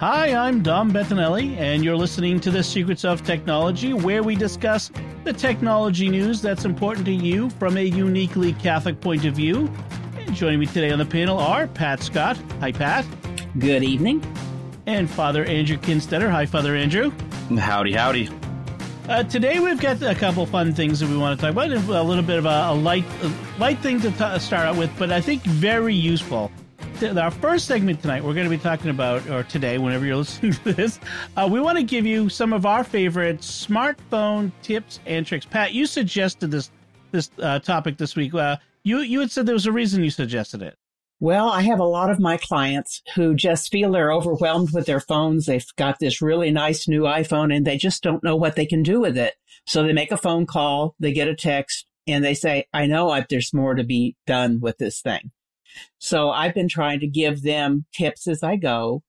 Hi, I'm Dom Bettinelli, and you're listening to The Secrets of Technology, where we discuss the technology news that's important to you from a uniquely Catholic point of view. And joining me today on the panel are Pat Scott. Hi, Pat. Good evening. And Father Andrew Kinstetter. Hi, Father Andrew. Howdy, howdy. Uh, today we've got a couple fun things that we want to talk about. A little bit of a, a light, a light thing to t- start out with, but I think very useful our first segment tonight, we're going to be talking about, or today, whenever you're listening to this, uh, we want to give you some of our favorite smartphone tips and tricks. Pat, you suggested this this uh, topic this week. Uh, you you had said there was a reason you suggested it. Well, I have a lot of my clients who just feel they're overwhelmed with their phones. They've got this really nice new iPhone and they just don't know what they can do with it. So they make a phone call, they get a text, and they say, I know I, there's more to be done with this thing. So I've been trying to give them tips as I go,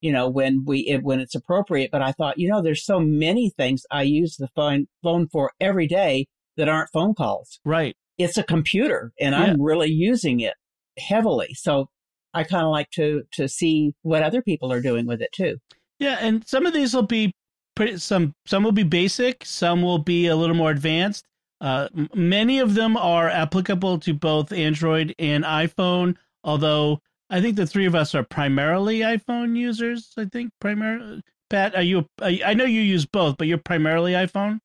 you know, when we, it, when it's appropriate. But I thought, you know, there's so many things I use the phone, phone for every day that aren't phone calls. Right. It's a computer and yeah. I'm really using it heavily. So I kind of like to, to see what other people are doing with it too. Yeah. And some of these will be pretty, some, some will be basic. Some will be a little more advanced. Uh, many of them are applicable to both Android and iPhone, although I think the three of us are primarily iPhone users. I think primarily. Pat, are you? I know you use both, but you're primarily iPhone.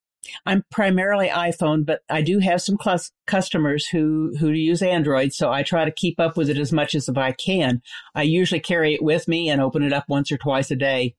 I'm primarily iPhone, but I do have some customers who who use Android, so I try to keep up with it as much as I can. I usually carry it with me and open it up once or twice a day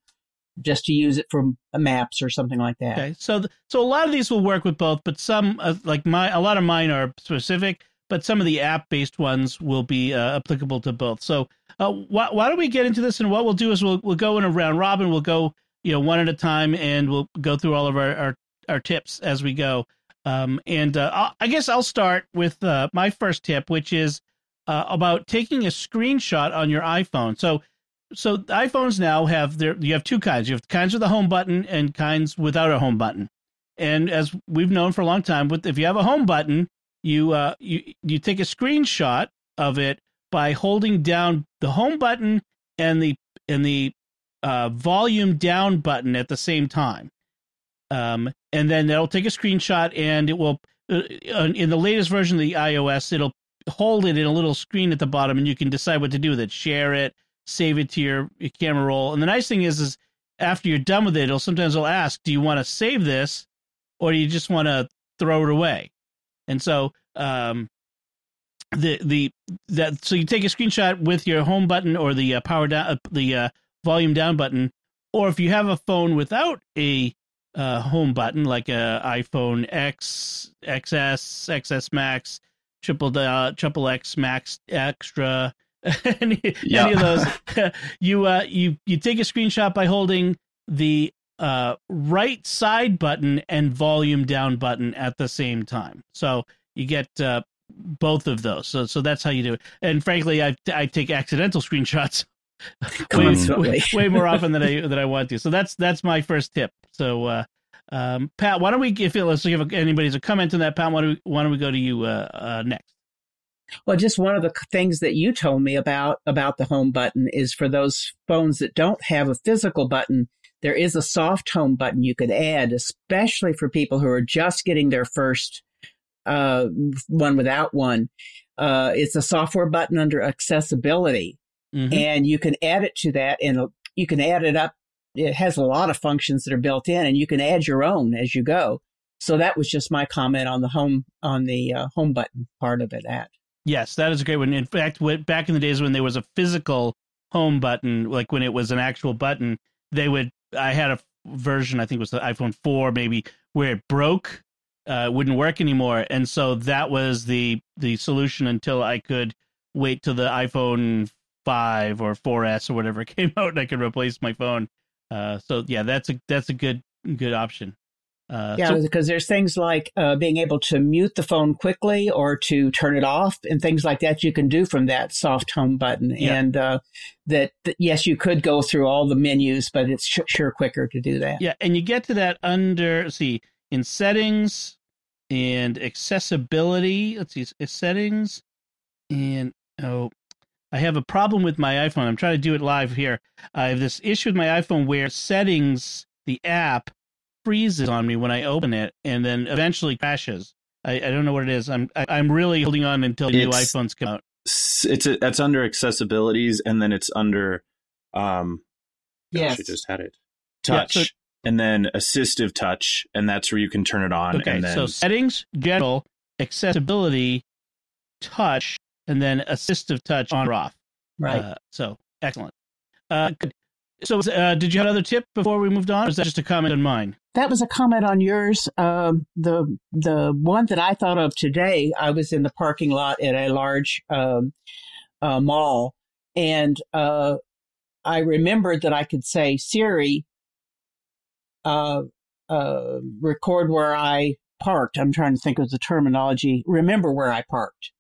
just to use it for maps or something like that. Okay, so th- so a lot of these will work with both, but some uh, like my a lot of mine are specific, but some of the app based ones will be uh, applicable to both. So uh, wh- why don't we get into this? And what we'll do is we'll we'll go in a round robin. We'll go you know one at a time, and we'll go through all of our our, our tips as we go. Um, and uh, I guess I'll start with uh, my first tip, which is uh, about taking a screenshot on your iPhone. So so iPhones now have there you have two kinds. You have kinds with a home button and kinds without a home button. And as we've known for a long time, with if you have a home button, you uh you you take a screenshot of it by holding down the home button and the and the uh, volume down button at the same time. Um, and then that'll take a screenshot and it will uh, in the latest version of the iOS, it'll hold it in a little screen at the bottom and you can decide what to do with it. Share it, save it to your, your camera roll. And the nice thing is, is after you're done with it, it'll sometimes it'll ask, do you want to save this or do you just want to throw it away? And so, um, the the that so you take a screenshot with your home button or the uh, power down uh, the uh, volume down button, or if you have a phone without a uh, home button like a iPhone X, XS, XS Max, triple uh, triple X Max Extra, any, yeah. any of those, you uh, you you take a screenshot by holding the uh, right side button and volume down button at the same time. So you get uh, both of those. So so that's how you do it. And frankly, I I take accidental screenshots way, way, way, more often than I than I want to. So that's that's my first tip. So uh, um, Pat, why don't we if it, let's if anybody's a comment on that. Pat, why don't we why don't we go to you uh, uh, next? Well, just one of the things that you told me about about the home button is for those phones that don't have a physical button, there is a soft home button you could add, especially for people who are just getting their first uh, one without one. Uh, it's a software button under accessibility, mm-hmm. and you can add it to that, and you can add it up. It has a lot of functions that are built in, and you can add your own as you go. So that was just my comment on the home on the uh, home button part of it. At Yes, that is a great one. In fact, back in the days when there was a physical home button, like when it was an actual button, they would. I had a version, I think it was the iPhone 4, maybe, where it broke, uh, wouldn't work anymore, and so that was the the solution until I could wait till the iPhone 5 or 4S or whatever came out and I could replace my phone. Uh, so yeah, that's a that's a good good option. Uh, yeah, so, because there's things like uh, being able to mute the phone quickly or to turn it off and things like that you can do from that soft home button. Yeah. And uh, that, that, yes, you could go through all the menus, but it's sh- sure quicker to do that. Yeah, and you get to that under, see, in settings and accessibility. Let's see, settings and, oh, I have a problem with my iPhone. I'm trying to do it live here. I have this issue with my iPhone where settings, the app, freezes on me when I open it and then eventually crashes. I, I don't know what it is. I'm I, am i am really holding on until it's, new iPhones come out. It's a, it's under accessibilities and then it's under um yes. I just had it. Touch. Yeah, so, and then assistive touch and that's where you can turn it on okay, then... so settings, general, accessibility, touch, and then assistive touch on or off. Right. Uh, so excellent. Uh, good. So, uh, did you have another tip before we moved on, or is that just a comment on mine? That was a comment on yours. Um, the the one that I thought of today, I was in the parking lot at a large um, uh, mall, and uh, I remembered that I could say Siri, uh, uh, record where I parked. I'm trying to think of the terminology. Remember where I parked,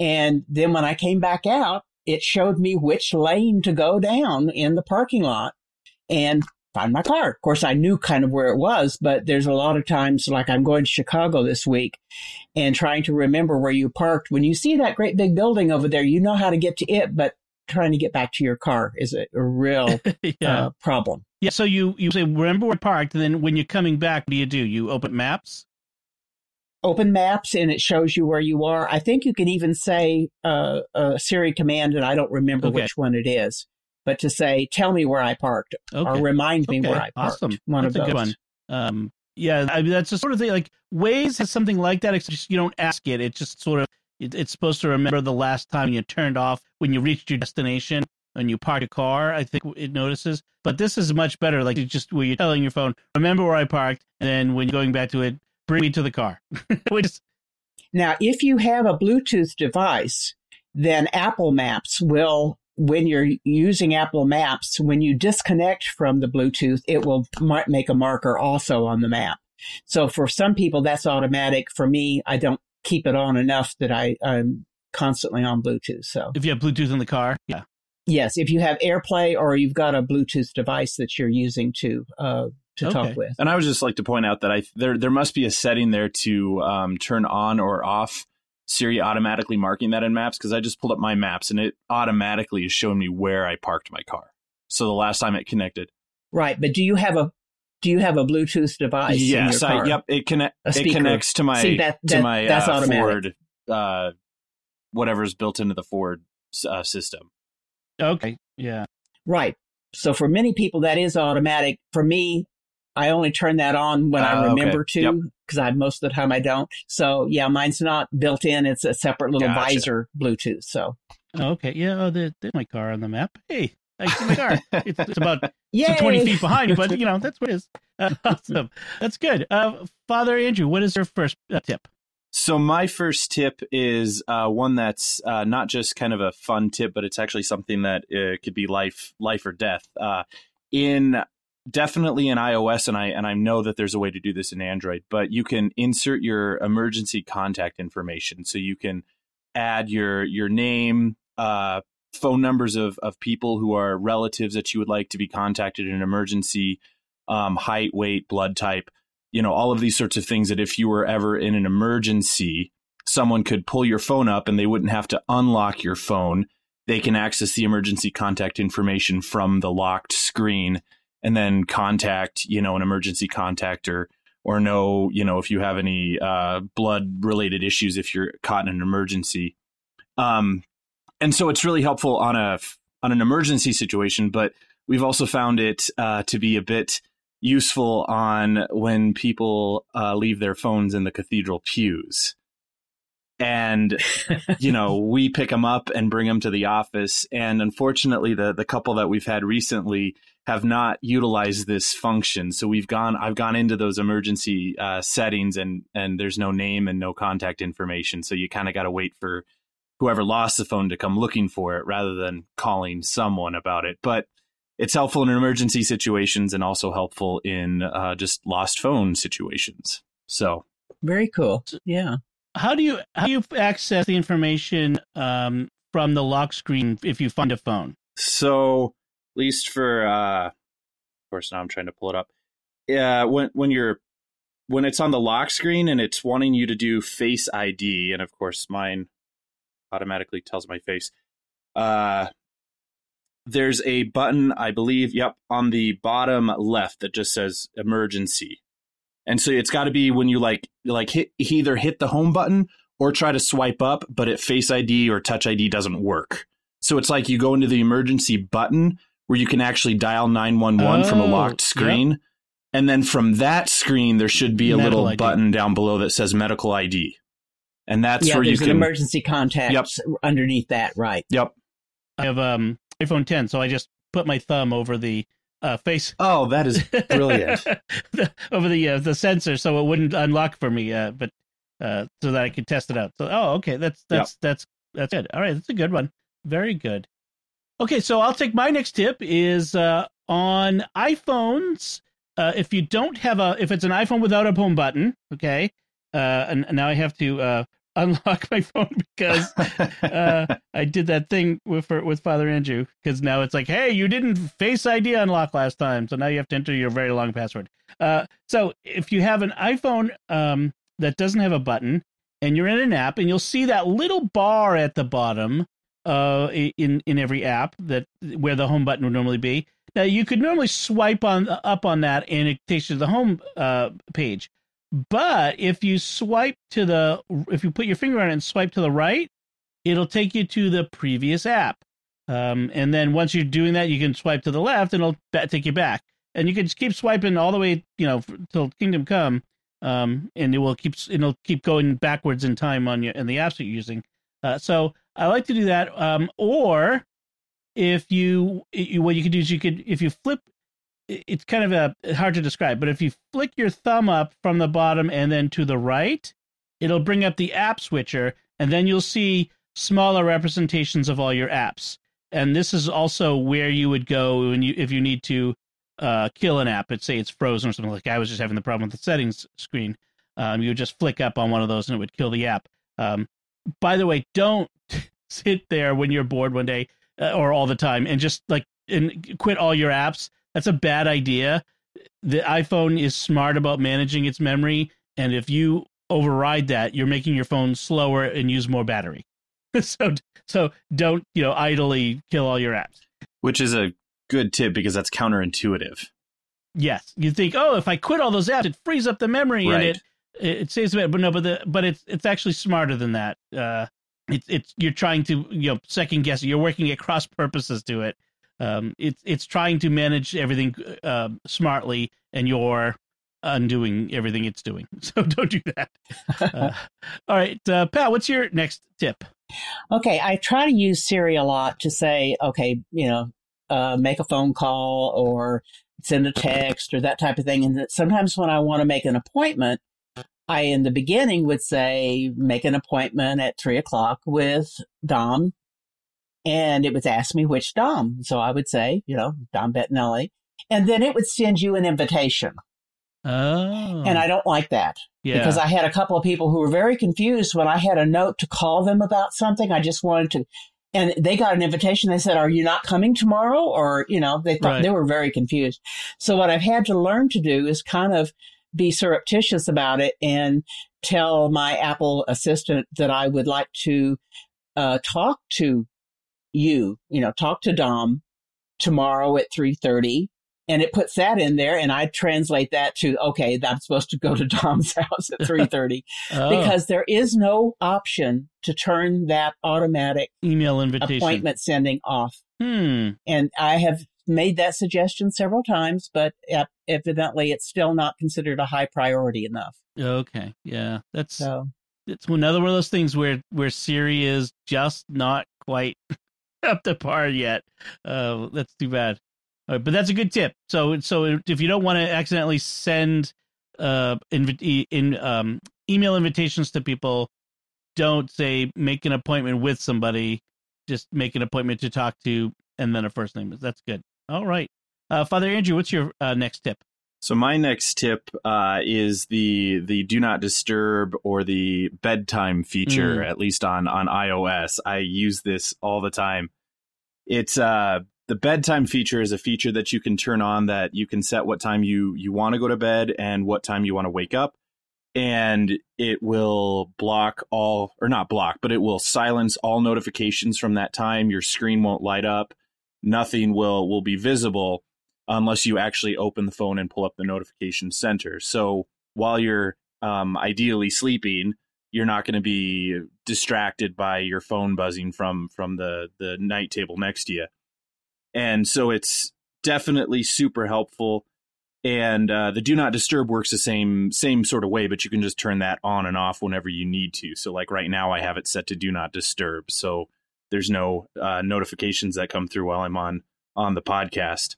and then when I came back out, it showed me which lane to go down in the parking lot and find my car. Of course, I knew kind of where it was, but there's a lot of times, like I'm going to Chicago this week and trying to remember where you parked. When you see that great big building over there, you know how to get to it, but trying to get back to your car is a, real yeah. uh, problem. Yeah. So you, you say, remember where parked. And then when you're coming back, what do you do? You open maps? open maps and it shows you where you are. I think you can even say uh, a Siri command, and I don't remember okay. which one it is, but to say, tell me where I parked okay. or remind me okay. where I parked. Awesome. One that's of those. good one. Um, yeah, I mean, that's the sort of thing like Waze has something like that. Just you don't ask it. It just sort of it, it's supposed to remember the last time you turned off when you reached your destination and you parked a car. I think it notices. But this is much better. Like you just where you're telling your phone, remember where I parked, and then when you're going back to it, bring me to the car. Which now, if you have a Bluetooth device, then Apple Maps will, when you're using Apple Maps, when you disconnect from the Bluetooth, it will make a marker also on the map. So for some people, that's automatic. For me, I don't keep it on enough that I, I'm constantly on Bluetooth. So if you have Bluetooth in the car, yeah. Yes, if you have AirPlay or you've got a Bluetooth device that you're using to uh, to okay. talk with. And I would just like to point out that I there there must be a setting there to um, turn on or off Siri automatically marking that in Maps because I just pulled up my Maps and it automatically is showing me where I parked my car. So the last time it connected. Right, but do you have a do you have a Bluetooth device? Yes, I, yep. It connect it connects to my See, that, that, to my that's uh, Ford uh, whatever's built into the Ford uh, system. Okay, yeah, right. So for many people, that is automatic. For me, I only turn that on when uh, I ah, remember okay. to because yep. I most of the time I don't. So yeah, mine's not built in. It's a separate little gotcha. visor Bluetooth. So okay, yeah, oh, there's, there's my car on the map. Hey, I see my car. it's, it's about it's 20 feet behind, but you know that's what it is. Uh, awesome, that's good. Uh, Father Andrew, what is your first uh, tip? So my first tip is uh, one that's uh, not just kind of a fun tip, but it's actually something that uh, could be life, life or death. Uh, in definitely in iOS, and I and I know that there's a way to do this in Android, but you can insert your emergency contact information. So you can add your your name, uh, phone numbers of of people who are relatives that you would like to be contacted in an emergency, um, height, weight, blood type, you know, all of these sorts of things. That if you were ever in an emergency, someone could pull your phone up and they wouldn't have to unlock your phone. They can access the emergency contact information from the locked screen and then contact, you know, an emergency contact or, or know, you know, if you have any uh, blood related issues if you're caught in an emergency. Um, and so it's really helpful on a on an emergency situation, but we've also found it uh, to be a bit useful on when people uh, leave their phones in the cathedral pews and you know we pick them up and bring them to the office and unfortunately the the couple that we've had recently have not utilized this function. So we've gone, I've gone into those emergency uh, settings and and there's no name and no contact information. So you kind of got to wait for whoever lost the phone to come looking for it rather than calling someone about it. But it's helpful in emergency situations and also helpful in uh, just lost phone situations. So very cool. Yeah. How do you how do you access the information um, from the lock screen if you find a phone? So, at least for, uh, of course, now I'm trying to pull it up. Yeah, when when you're when it's on the lock screen and it's wanting you to do Face ID, and of course mine automatically tells my face. Uh, there's a button, I believe, yep, on the bottom left that just says emergency. And so it's got to be when you like like hit either hit the home button or try to swipe up, but it Face ID or Touch ID doesn't work. So it's like you go into the emergency button where you can actually dial 911 oh, from a locked screen. Yep. And then from that screen, there should be a medical little ID. button down below that says medical ID. And that's yeah, where you can. emergency contact yep. underneath that, right? Yep. I have um iPhone 10, so I just put my thumb over the uh, face. Oh, that is brilliant! the, over the uh, the sensor, so it wouldn't unlock for me, uh, but uh, so that I could test it out. So, oh, okay, that's that's yep. that's that's good. All right, that's a good one. Very good. Okay, so I'll take my next tip is uh, on iPhones. Uh, if you don't have a, if it's an iPhone without a home button, okay, uh, and, and now I have to uh, unlock my phone because uh, I did that thing with with Father Andrew because now it's like, hey, you didn't Face ID unlock last time, so now you have to enter your very long password. Uh, so if you have an iPhone um, that doesn't have a button and you're in an app and you'll see that little bar at the bottom uh, in in every app that where the home button would normally be. Now you could normally swipe on up on that and it takes you to the home uh, page. But if you swipe to the, if you put your finger on it and swipe to the right, it'll take you to the previous app. Um, and then once you're doing that, you can swipe to the left and it'll take you back. And you can just keep swiping all the way, you know, till Kingdom Come. Um, and it will keep it'll keep going backwards in time on your in the apps that you're using. Uh, so I like to do that. Um, or if you, you what you could do is you could if you flip it's kind of a hard to describe, but if you flick your thumb up from the bottom and then to the right, it'll bring up the app switcher, and then you'll see smaller representations of all your apps. And this is also where you would go when you if you need to uh, kill an app. Let's say it's frozen or something like I was just having the problem with the settings screen. Um, you would just flick up on one of those and it would kill the app. Um, by the way, don't sit there when you're bored one day uh, or all the time and just like and quit all your apps that's a bad idea. The iPhone is smart about managing its memory, and if you override that, you're making your phone slower and use more battery. so so don't you know idly kill all your apps. Which is a good tip because that's counterintuitive. Yes, you think, oh, if I quit all those apps, it frees up the memory right. and it it saves it. But no, but the but it's it's actually smarter than that. Uh, it's it's you're trying to you know second guess it. You're working at cross purposes to it, um, it's it's trying to manage everything uh, smartly, and you're undoing everything it's doing. So don't do that. Uh, all right, uh, Pat, what's your next tip? Okay, I try to use Siri a lot to say, okay, you know, uh, make a phone call or send a text or that type of thing. And sometimes when I want to make an appointment, I in the beginning would say, make an appointment at three o'clock with Dom and it would ask me which Dom. So I would say, you know, Dom Bettinelli. And then it would send you an invitation. Oh. And I oh. don't like that. Yeah. Because I had a couple of people who were very confused when I had a note to call them about something. I just wanted to, and they got an invitation. They said, Are you not coming tomorrow? Or, you know, they thought right. they were very confused. So what I've had to learn to do is kind of be surreptitious about it and tell my Apple assistant that I would like to uh, talk to you, you know, talk to Dom tomorrow at 3:30 and it puts that in there and I translate that to okay, I'm supposed to go to Dom's house at 3:30 oh. because there is no option to turn that automatic email invitation appointment sending off. Hmm. And I have made that suggestion several times, but evidently it's still not considered a high priority enough. Okay. Yeah. That's so it's another one of those things where where Siri is just not quite up to par yet. Uh, that's too bad. Right, but that's a good tip. So so if you don't want to accidentally send uh in, in um email invitations to people, don't say make an appointment with somebody. Just make an appointment to talk to, and then a first name. That's good. All right. Uh, Father Andrew, what's your uh, next tip? So my next tip uh, is the the do not disturb or the bedtime feature, Mm. at least on on iOS. I use this all the time. It's uh the bedtime feature is a feature that you can turn on that you can set what time you you want to go to bed and what time you want to wake up and it will block all or not block but it will silence all notifications from that time your screen won't light up nothing will will be visible unless you actually open the phone and pull up the notification center. So while you're um, ideally sleeping you're not going to be distracted by your phone buzzing from from the the night table next to you. And so it's definitely super helpful. And uh, the do not disturb works the same same sort of way but you can just turn that on and off whenever you need to. So like right now i have it set to do not disturb. So there's no uh, notifications that come through while i'm on on the podcast.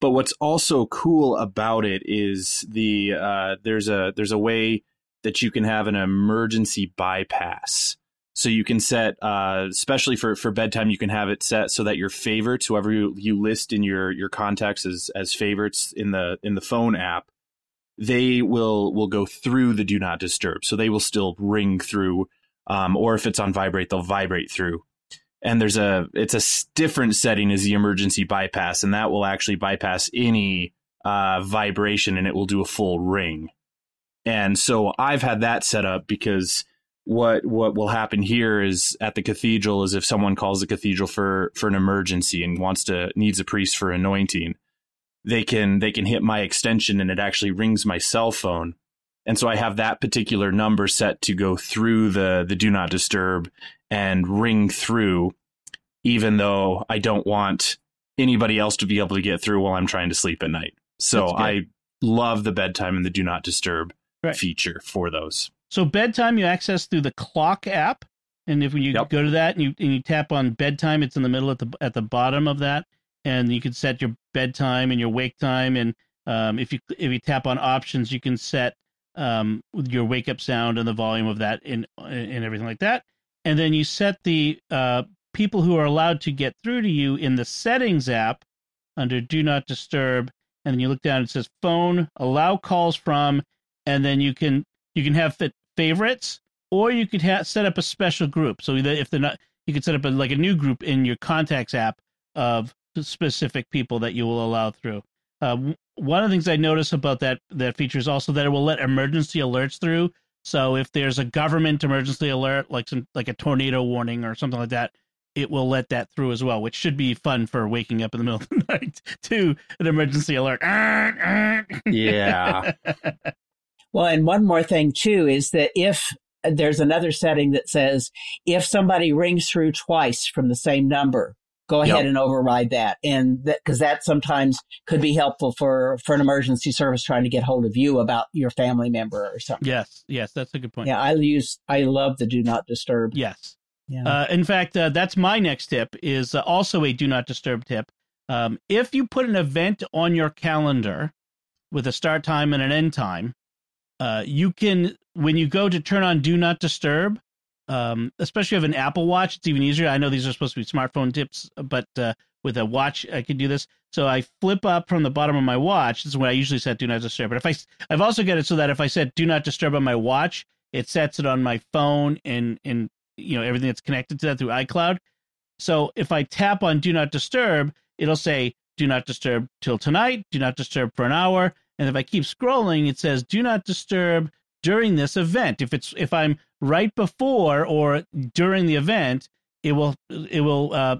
But what's also cool about it is the uh, there's a there's a way that you can have an emergency bypass. So you can set uh, especially for for bedtime you can have it set so that your favorites whoever you, you list in your your contacts as as favorites in the in the phone app they will will go through the do not disturb. So they will still ring through um, or if it's on vibrate they'll vibrate through. And there's a it's a different setting as the emergency bypass and that will actually bypass any uh, vibration and it will do a full ring. And so i've had that set up because what what will happen here is at the cathedral is if someone calls the cathedral for for an emergency and wants to needs a priest for anointing they can they can hit my extension and it actually rings my cell phone and so i have that particular number set to go through the the do not disturb and ring through even though i don't want anybody else to be able to get through while i'm trying to sleep at night so i love the bedtime and the do not disturb Right. feature for those So bedtime you access through the clock app, and if you Yep. go to that and you and you tap on bedtime, it's in the middle at the at the bottom of that, and you can set your bedtime and your wake time, and um, if you if you tap on options, you can set um, your wake up sound and the volume of that and and everything like that, and then you set the uh, people who are allowed to get through to you in the settings app under do not disturb, and then you look down it says phone allow calls from, and then you can you can have favorites or you could ha- set up a special group. So that if they're not you could set up a, like a new group in your contacts app of specific people that you will allow through. Uh, one of the things i notice about that that feature is also that it will let emergency alerts through. So if there's a government emergency alert like some like a tornado warning or something like that it will let that through as well which should be fun for waking up in the middle of the night to an emergency alert. Yeah. Well, and one more thing too is that if there's another setting that says if somebody rings through twice from the same number, go ahead Yep. and override that. And that, cause that sometimes could be helpful for, for an emergency service trying to get hold of you about your family member or something. yes yes that's a good point Yeah. I use, I love the do not disturb. yes Yeah. Uh, in fact, uh, that's my next tip. Is uh, also a do not disturb tip. Um, if you put an event on your calendar with a start time and an end time, uh, you can when you go to turn on do not disturb. Um, especially if you have an Apple Watch, it's even easier. I know these are supposed to be smartphone tips, but uh, with a watch, I can do this. So I flip up from the bottom of my watch. This is what I usually set do not disturb. But if I, I've also got it so that if I set do not disturb on my watch, it sets it on my phone and and you know everything that's connected to that through iCloud. So if I tap on do not disturb, it'll say do not disturb till tonight, do not disturb for an hour, and if I keep scrolling, it says do not disturb during this event. If it's if I'm right before or during the event, it will it will uh,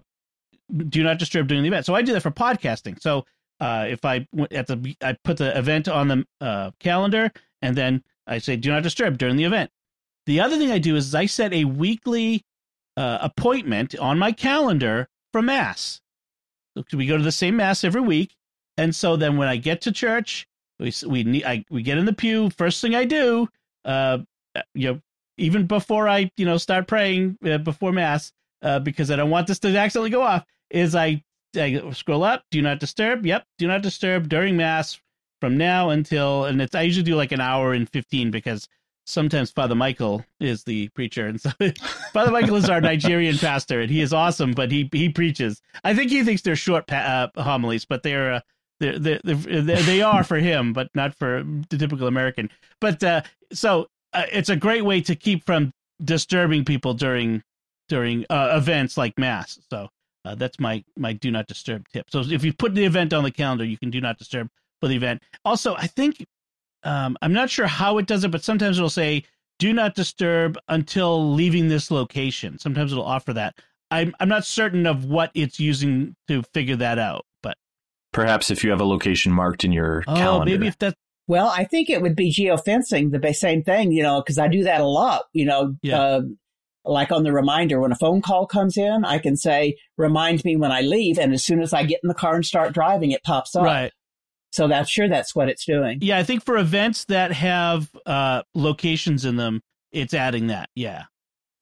do not disturb during the event. So I do that for podcasting. So uh, if I at the I put the event on the uh, calendar and then I say do not disturb during the event. The other thing I do is I set a weekly uh, appointment on my calendar for mass. So we go to the same mass every week, and so then when I get to church, we we need I, we get in the pew. First thing I do, uh, you know, even before I you know start praying uh, before mass, uh, because I don't want this to accidentally go off, is I, I scroll up. Do not disturb. Yep, do not disturb during mass from now until and it's I usually do like an hour and fifteen because sometimes Father Michael is the preacher, and so Father Michael is our Nigerian pastor, and he is awesome. But he he preaches. I think he thinks they're short pa- uh, homilies, but they're. Uh, they're, they're, they're, they are for him, but not for the typical American. But uh, so uh, it's a great way to keep from disturbing people during during uh, events like mass. So uh, that's my my do not disturb tip. So if you put the event on the calendar, you can do not disturb for the event. Also, I think um, I'm not sure how it does it, but sometimes it'll say do not disturb until leaving this location. Sometimes it'll offer that. I'm I'm not certain of what it's using to figure that out, perhaps if you have a location marked in your oh, calendar. maybe if that Well, I think it would be geofencing, the same thing, you know, because I do that a lot. You know, Yeah. uh, like on the reminder when a phone call comes in, I can say, "Remind me when I leave," and as soon as I get in the car and start driving, it pops up. right. So that's sure that's what it's doing. Yeah, I think for events that have uh, locations in them, it's adding that. Yeah.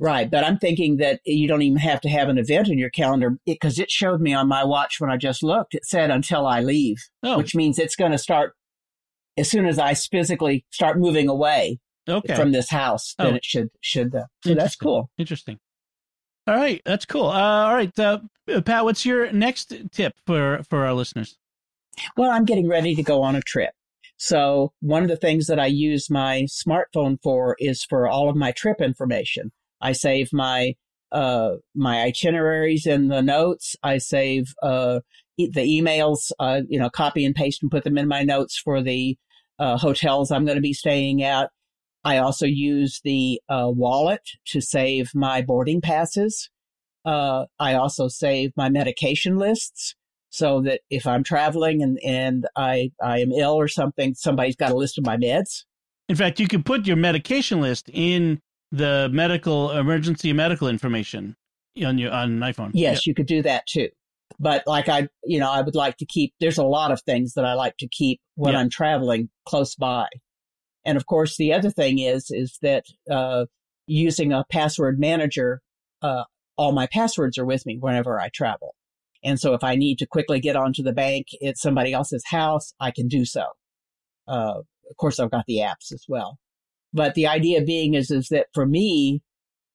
Right, but I'm thinking that you don't even have to have an event in your calendar because it, showed me on my watch when I just looked. It said until I leave, Oh, which means it's going to start as soon as I physically start moving away okay. from this house. Then Oh. it should should. Uh, so that's cool. Interesting. All right, that's cool. Uh, all right, uh, Pat, what's your next tip for for our listeners? Well, I'm getting ready to go on a trip. So one of the things that I use my smartphone for is for all of my trip information. I save my uh, my itineraries in the notes. I save uh, e- the emails, uh, you know, copy and paste and put them in my notes for the uh, hotels I'm going to be staying at. I also use the uh, wallet to save my boarding passes. Uh, I also save my medication lists so that if I'm traveling and, and I, I am ill or something, somebody's got a list of my meds. In fact, you can put your medication list in the medical emergency medical information on your on an iPhone. Yes, you could do that too. But like I, you know, I would like to keep, there's a lot of things that I like to keep when Yeah. I'm traveling close by. And of course, the other thing is, is that, uh, using a password manager, uh, all my passwords are with me whenever I travel. And so if I need to quickly get onto the bank at somebody else's house, I can do so. Uh, of course, I've got the apps as well. But the idea being is, is that for me,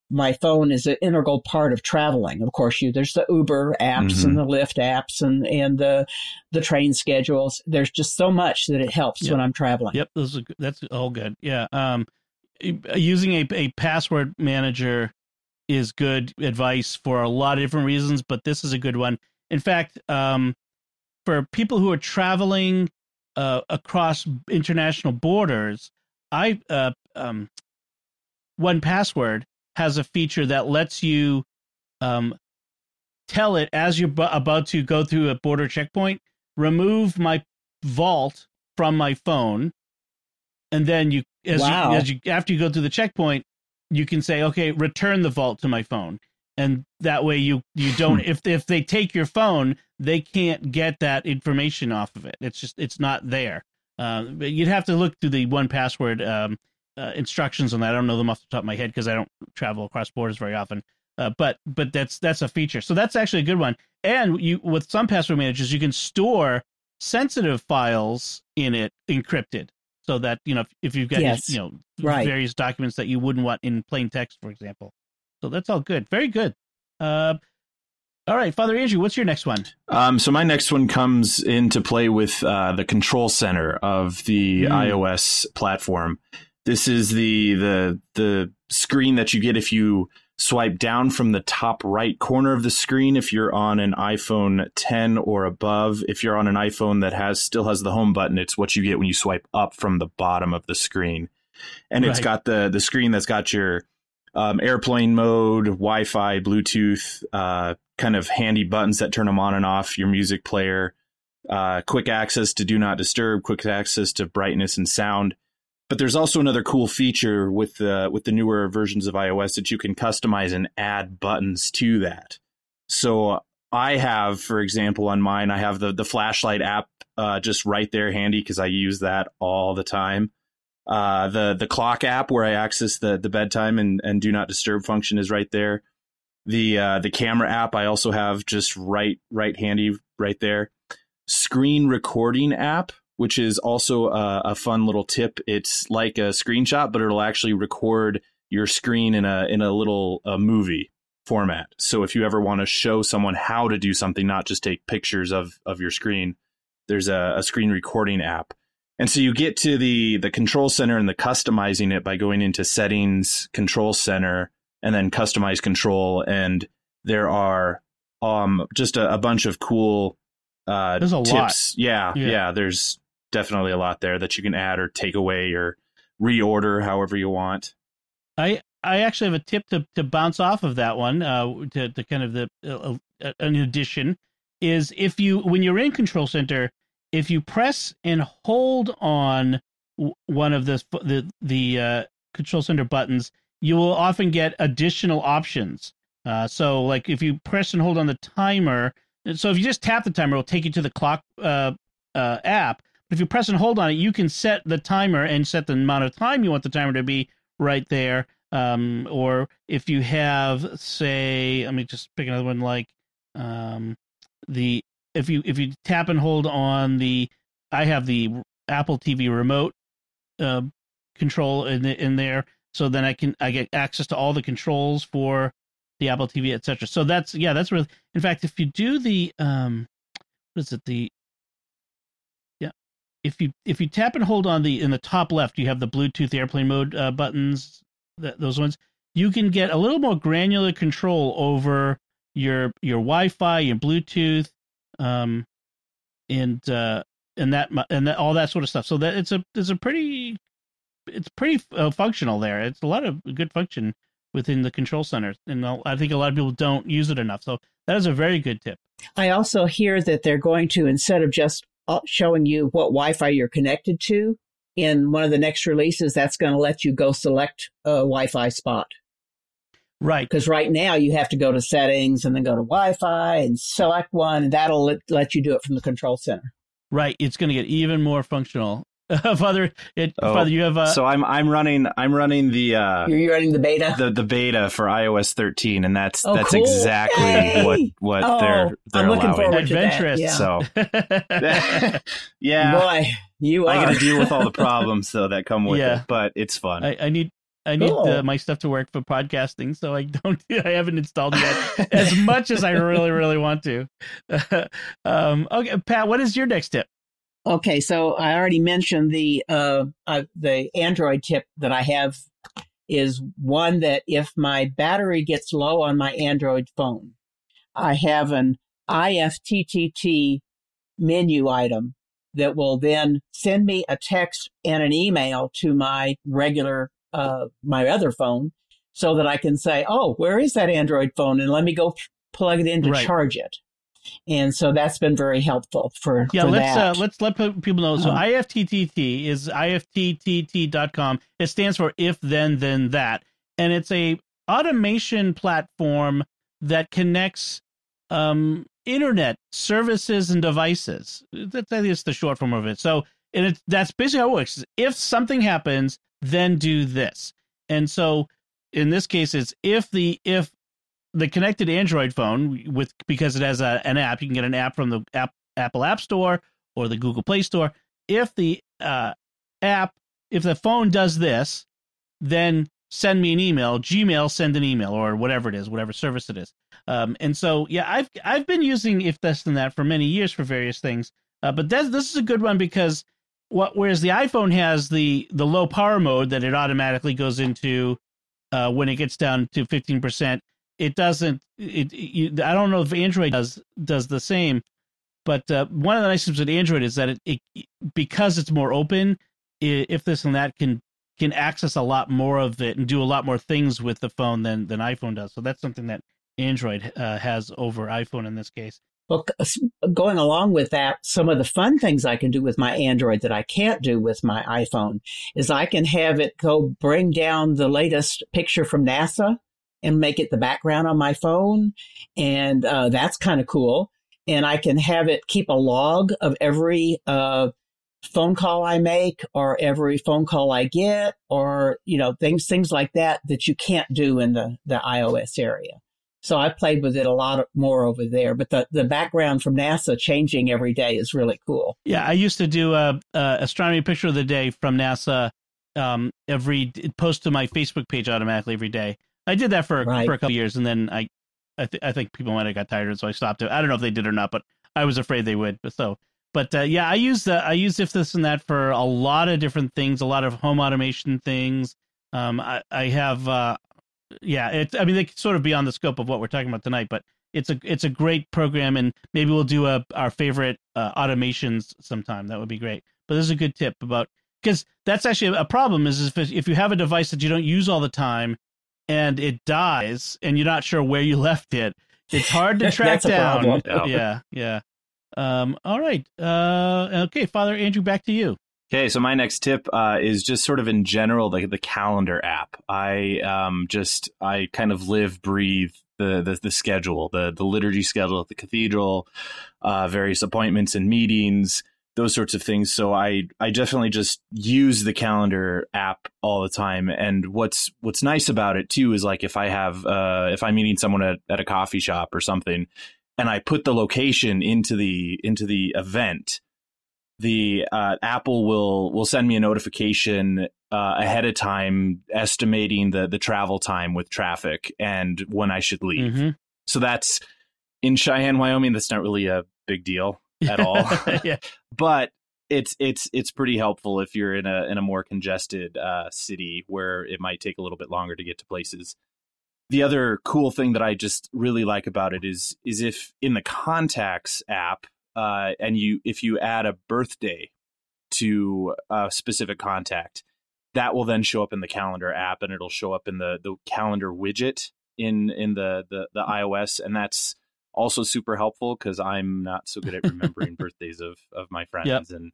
my phone is an integral part of traveling. Of course, you there's the Uber apps and the Lyft apps and and the the train schedules. There's just so much that it helps Yep. when I'm traveling. Yep, those are, that's all good. Yeah. Um, using a a password manager is good advice for a lot of different reasons, but this is a good one. In fact, um, for people who are traveling uh, across international borders, I uh, um, 1Password has a feature that lets you um, tell it as you're bu- about to go through a border checkpoint, remove my vault from my phone, and then you as Wow. you as you after you go through the checkpoint, you can say, okay, return the vault to my phone, and that way you you don't if if they take your phone, they can't get that information off of it. It's just it's not there. Uh, but you'd have to look through the 1Password um, uh, instructions on that. I don't know them off the top of my head because I don't travel across borders very often. Uh, but but that's that's a feature. So that's actually a good one. And you with some password managers, you can store sensitive files in it encrypted, so that you know if, if you've got Yes. you know Right. various documents that you wouldn't want in plain text, for example. So that's all good. Very good. Uh, all right, Father Andrew, what's your next one? Um, so my next one comes into play with uh, the control center of the Hmm. iOS platform. This is the the the screen that you get if you swipe down from the top right corner of the screen if you're on an iPhone 10 or above. If you're on an iPhone that has still has the home button, it's what you get when you swipe up from the bottom of the screen. And it's got the the screen that's got your um, airplane mode, Wi-Fi, Bluetooth, uh, kind of handy buttons that turn them on and off, your music player, uh, quick access to do not disturb, quick access to brightness and sound. But there's also another cool feature with the with the newer versions of iOS that you can customize and add buttons to that. So I have, for example, on mine, I have the the flashlight app uh, just right there handy because I use that all the time. Uh, the the clock app where I access the the bedtime and, and do not disturb function is right there. The uh, the camera app I also have just right right handy right there. Screen recording app which is also a, a fun little tip. It's like a screenshot, but it'll actually record your screen in a in a little a movie format. So if you ever want to show someone how to do something, not just take pictures of of your screen, there's a, a screen recording app. And so you get to the the control center and the customizing it by going into settings, control center, and then customize control. And there are um just a, a bunch of cool uh There's a tips. lot. Yeah, Yeah. yeah, There's definitely a lot there that you can add or take away or reorder however you want. I I actually have a tip to, to bounce off of that one. Uh, to, to kind of the uh, uh, an addition is if you when you're in Control Center, if you press and hold on one of the the the uh, Control Center buttons, you will often get additional options. Uh, so like if you press and hold on the timer, so if you just tap the timer, it'll take you to the clock uh, uh, app. But if you press and hold on it, you can set the timer and set the amount of time you want the timer to be right there. Um, or if you have, say, let me just pick another one like um, the if you if you tap and hold on the I have the Apple TV remote uh, control in the, in there, so then I can I get access to all the controls for the Apple TV, etc. So that's yeah, that's really. In fact, if you do the um, what is it the yeah, if you if you tap and hold on the in the top left, you have the Bluetooth airplane mode uh, buttons, th- those ones. You can get a little more granular control over your your Wi-Fi, your Bluetooth, um, and uh, and that and that, all that sort of stuff. So that it's a it's a pretty it's pretty uh, functional there. It's a lot of good function within the control center, and I'll- think a lot of people don't use it enough. So that is a very good tip. I also hear that they're going to, instead of just uh, showing you what Wi Fi you're connected to, in one of the next releases, that's going to let you go select a Wi Fi spot. Right. Because right now you have to go to settings and then go to Wi Fi and select one, and that'll let, let you do it from the control center. Right. It's going to get even more functional. Father, it, Oh, Father, you have uh, so I'm I'm running I'm running the uh You're running the beta? the the beta for iOS 13 and that's Oh, that's cool. exactly Yay. what what Oh, they're they're I'm looking allowing. forward to that, adventurous. yeah. So yeah, Boy, you I are. got to deal with all the problems though that come with Yeah. it, but it's fun. I, I need I need Cool. uh, my stuff to work for podcasting, so I don't I haven't installed yet as much as I really really want to. um, okay, Pat, what is your next tip? Okay, so I already mentioned the uh, uh, the Android tip that I have is one that if my battery gets low on my Android phone, I have an IFTTT menu item that will then send me a text and an email to my regular uh, my other phone, so that I can say, "Oh, where is that Android phone?" and let me go plug it in to Right. charge it. And so that's been very helpful for Yeah, for let's that. uh, let's let people know. So Um, IFTTT is ifttt.com. It stands for if then then that, and it's a automation platform that connects um, internet services and devices. That's I the short form of it. So and it, that's basically how it works. If something happens, then do this. And so in this case, it's if the if the connected Android phone with because it has a, an app, you can get an app from the app, Apple App Store or the Google Play Store. If the uh, app, if the phone does this, then send me an email. Gmail send an email or whatever it is, whatever service it is. Um, and so yeah, I've I've been using if this and that for many years for various things. Uh, but this this is a good one because what whereas the iPhone has the the low power mode that it automatically goes into uh, when it gets down to fifteen percent it doesn't it, you, i don't know if android does does the same but uh, one of the nice things with android is that it, it because it's more open i if this and that can can access a lot more of it and do a lot more things with the phone than than iphone does. So that's something that android uh, has over iphone in this case Well, going along with that, some of the fun things I can do with my Android that I can't do with my iPhone is I can have it go bring down the latest picture from NASA and make it the background on my phone. And uh, that's kind of cool. And I can have it keep a log of every uh, phone call I make or every phone call I get or, you know, things, things like that that you can't do in the, the iOS area. So I played with it a lot more over there. But the, the background from NASA changing every day is really cool. Yeah, I used to do a, a astronomy picture of the day from NASA um, every post to my Facebook page automatically every day. I did that for right. for a couple years, and then I I, th- I think people might have got tired, so I stopped it. I don't know if they did or not, but I was afraid they would. But so, but uh, yeah, I use the I use if this and that for a lot of different things, a lot of home automation things. Um, I I have uh, yeah, it's I mean they could sort of beyond the scope of what we're talking about tonight, but it's a it's a great program, and maybe we'll do a our favorite uh, automations sometime. That would be great. But this is a good tip about because that's actually a problem is if if you have a device that you don't use all the time and it dies and you're not sure where you left it, it's hard to track down. Yeah, yeah. Um, all right. Uh, okay, Father Andrew, back to you. Okay, so my next tip uh, is just sort of in general the the calendar app. I um, just I kind of live breathe the, the the, schedule, the the liturgy schedule at the cathedral, uh, various appointments and meetings, those sorts of things. So I I definitely just use the calendar app all the time. And what's what's nice about it too is like if I have uh, if I'm meeting someone at, at a coffee shop or something, and I put the location into the into the event, the uh, Apple will will send me a notification uh, ahead of time estimating the the travel time with traffic and when I should leave. Mm-hmm. So that's in Cheyenne, Wyoming. That's not really a big deal at all. yeah. but it's it's it's pretty helpful if you're in a in a more congested uh, city where it might take a little bit longer to get to places. The other cool thing that I just really like about it is is if in the contacts app uh, and you if you add a birthday to a specific contact, that will then show up in the calendar app and it'll show up in the the calendar widget in in the the, the iOS, and that's also super helpful because I'm not so good at remembering birthdays of of my friends yep. and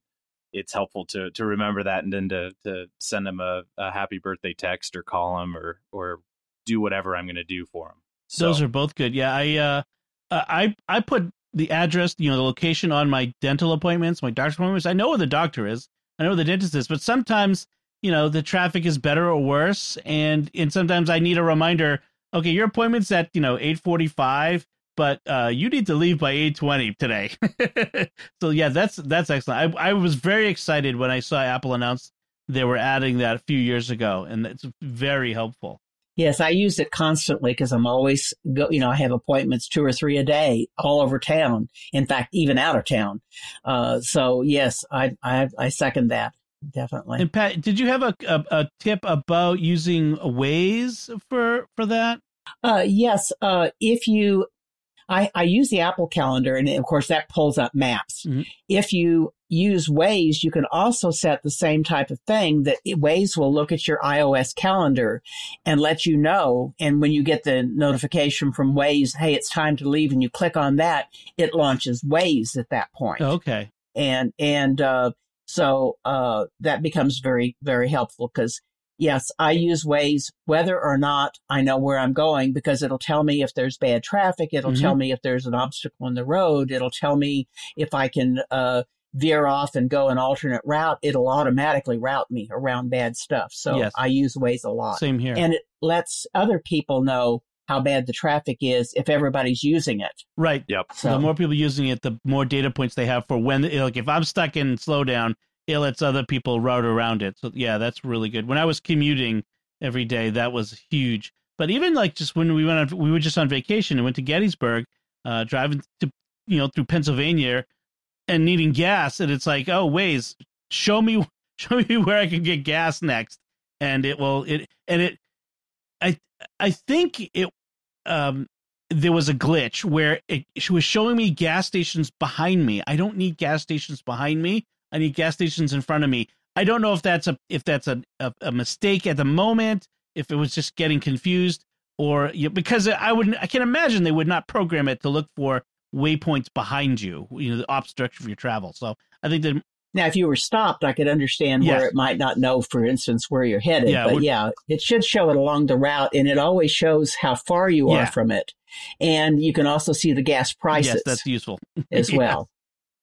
it's helpful to to remember that and then to to send them a, a happy birthday text or call them or or do whatever I'm going to do for them. So, Those are both good. Yeah, I uh, uh, I I put the address, you know, the location on my dental appointments, my doctor's appointments. I know where the doctor is. I know where the dentist is, but sometimes, you know, the traffic is better or worse, and and sometimes I need a reminder. Okay, your appointment's at you know eight forty five but uh, you need to leave by eight twenty today. so yeah, that's that's excellent. I I was very excited when I saw Apple announce they were adding that a few years ago, and it's very helpful. Yes, I use it constantly because I'm always go. You know, I have appointments two or three a day all over town. In fact, even out of town. Uh, so yes, I, I I second that definitely. And Pat, did you have a, a, a tip about using Waze for for that? Uh, yes. Uh, if you I, I use the Apple Calendar, and of course that pulls up maps. Mm-hmm. If you use Waze, you can also set the same type of thing that Waze will look at your iOS calendar and let you know. And when you get the notification from Waze, hey, it's time to leave, and you click on that, it launches Waze at that point. Okay. And and uh, so uh, that becomes very very helpful because yes, I use Waze whether or not I know where I'm going because it'll tell me if there's bad traffic. It'll mm-hmm. tell me if there's an obstacle in the road. It'll tell me if I can uh, veer off and go an alternate route. It'll automatically route me around bad stuff. So yes. I use Waze a lot. Same here. And it lets other people know how bad the traffic is if everybody's using it. Right. Yep. So the more people using it, the more data points they have for when, like, if I'm stuck in slowdown, it lets other people route around it. So yeah, that's really good. When I was commuting every day, that was huge. But even like just when we went on, we were just on vacation and went to Gettysburg, uh, driving to you know through Pennsylvania and needing gas, and it's like, oh, Waze, show me show me where I can get gas next, and it will it and it, I I think it um there was a glitch where it she was showing me gas stations behind me. I don't need gas stations behind me. I need gas stations in front of me. I don't know if that's a if that's a, a, a mistake at the moment, if it was just getting confused, or you know, because I wouldn't, I can imagine they would not program it to look for waypoints behind you, you know, the obstruction for your travel. So I think that now, if you were stopped, I could understand yes. where it might not know, for instance, where you're headed. Yeah, but yeah, it should show it along the route, and it always shows how far you yeah. are from it. And you can also see the gas prices. Yes, that's useful as well.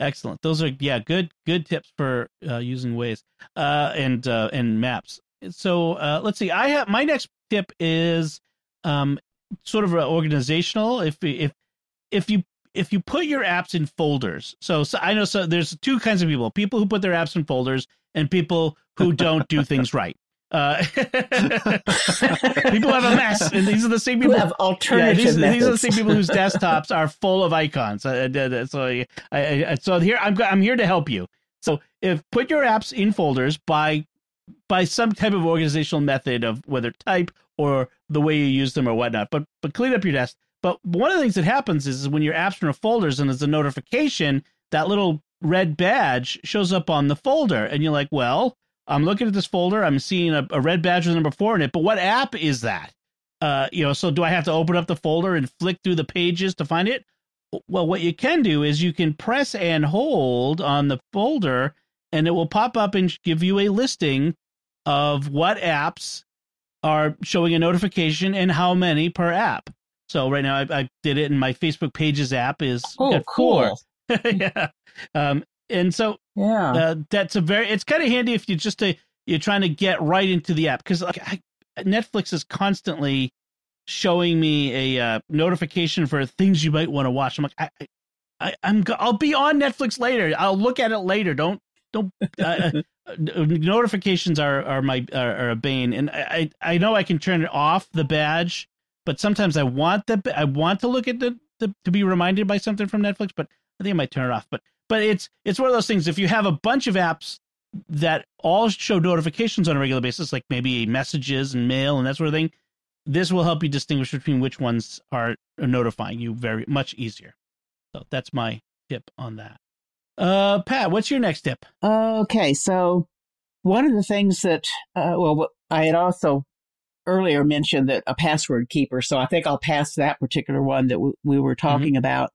Excellent. Those are yeah, good good tips for uh, using Waze uh, and uh, and maps. So uh, let's see. I have my next tip is um, sort of organizational. If if if you if you put your apps in folders, so, so I know so there's two kinds of people: people who put their apps in folders and people who don't do things right. Uh, people have a mess, and these are the same people who have alternative yeah, these, these, are the same people whose desktops are full of icons. Uh, so, I, I, so here I'm I'm here to help you. So if put your apps in folders by by some type of organizational method of whether type or the way you use them or whatnot. But but clean up your desk. But one of the things that happens is, when your apps are in folders and there's a notification, that little red badge shows up on the folder, and you're like, well I'm looking at this folder. I'm seeing a, a red badge with number four in it. But what app is that? Uh, you know, so do I have to open up the folder and flick through the pages to find it? Well, what you can do is you can press and hold on the folder, and it will pop up and give you a listing of what apps are showing a notification and how many per app. So right now, I, I did it, and my Facebook Pages app is oh cool. yeah, um, and so yeah, uh, that's a very. It's kind of handy if you just to, you're trying to get right into the app because like I, Netflix is constantly showing me a uh, notification for things you might want to watch. I'm like, I, I, I'm I'll be on Netflix later. I'll look at it later. Don't don't. Uh, uh notifications are are my are, are, a bane, and I I know I can turn it off the badge, but sometimes I want the I want to look at the, the to be reminded by something from Netflix, but I think I might turn it off. But but it's it's one of those things. If you have a bunch of apps that all show notifications on a regular basis, like maybe messages and mail and that sort of thing, this will help you distinguish between which ones are notifying you very much easier. So that's my tip on that. Uh, Pat, what's your next tip? Okay, so one of the things that, uh, well, I had also earlier mentioned that a password keeper, so I think I'll pass that particular one that w- we were mm-hmm. talking mm-hmm. about.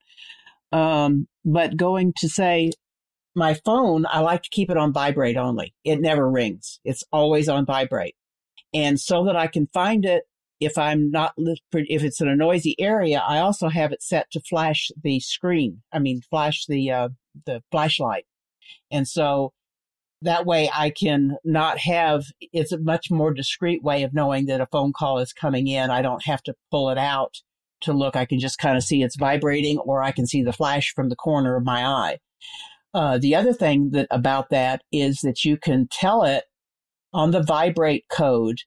Um, but going to say my phone, I like to keep it on vibrate only. It never rings. It's always on vibrate. And so that I can find it if I'm not, if it's in a noisy area, I also have it set to flash the screen. I mean, flash the, uh, the flashlight. And so that way I can not have, it's a much more discreet way of knowing that a phone call is coming in. I don't have to pull it out to look. I can just kind of see it's vibrating or I can see the flash from the corner of my eye. Uh, the other thing that about that is that you can tell it on the vibrate code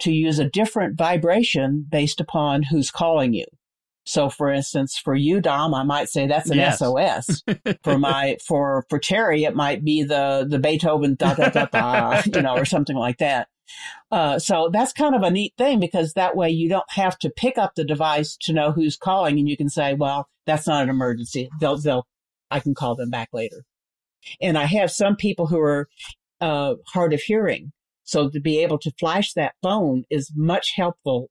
to use a different vibration based upon who's calling you. So for instance, for you, Dom, I might say that's an yes. SOS. for my, for, for Terry, it might be the, the Beethoven da da da da, you know, or something like that. Uh, so that's kind of a neat thing because that way you don't have to pick up the device to know who's calling and you can say, well, that's not an emergency. They'll, they'll, I can call them back later. And I have some people who are, uh, hard of hearing. So to be able to flash that phone is much helpful,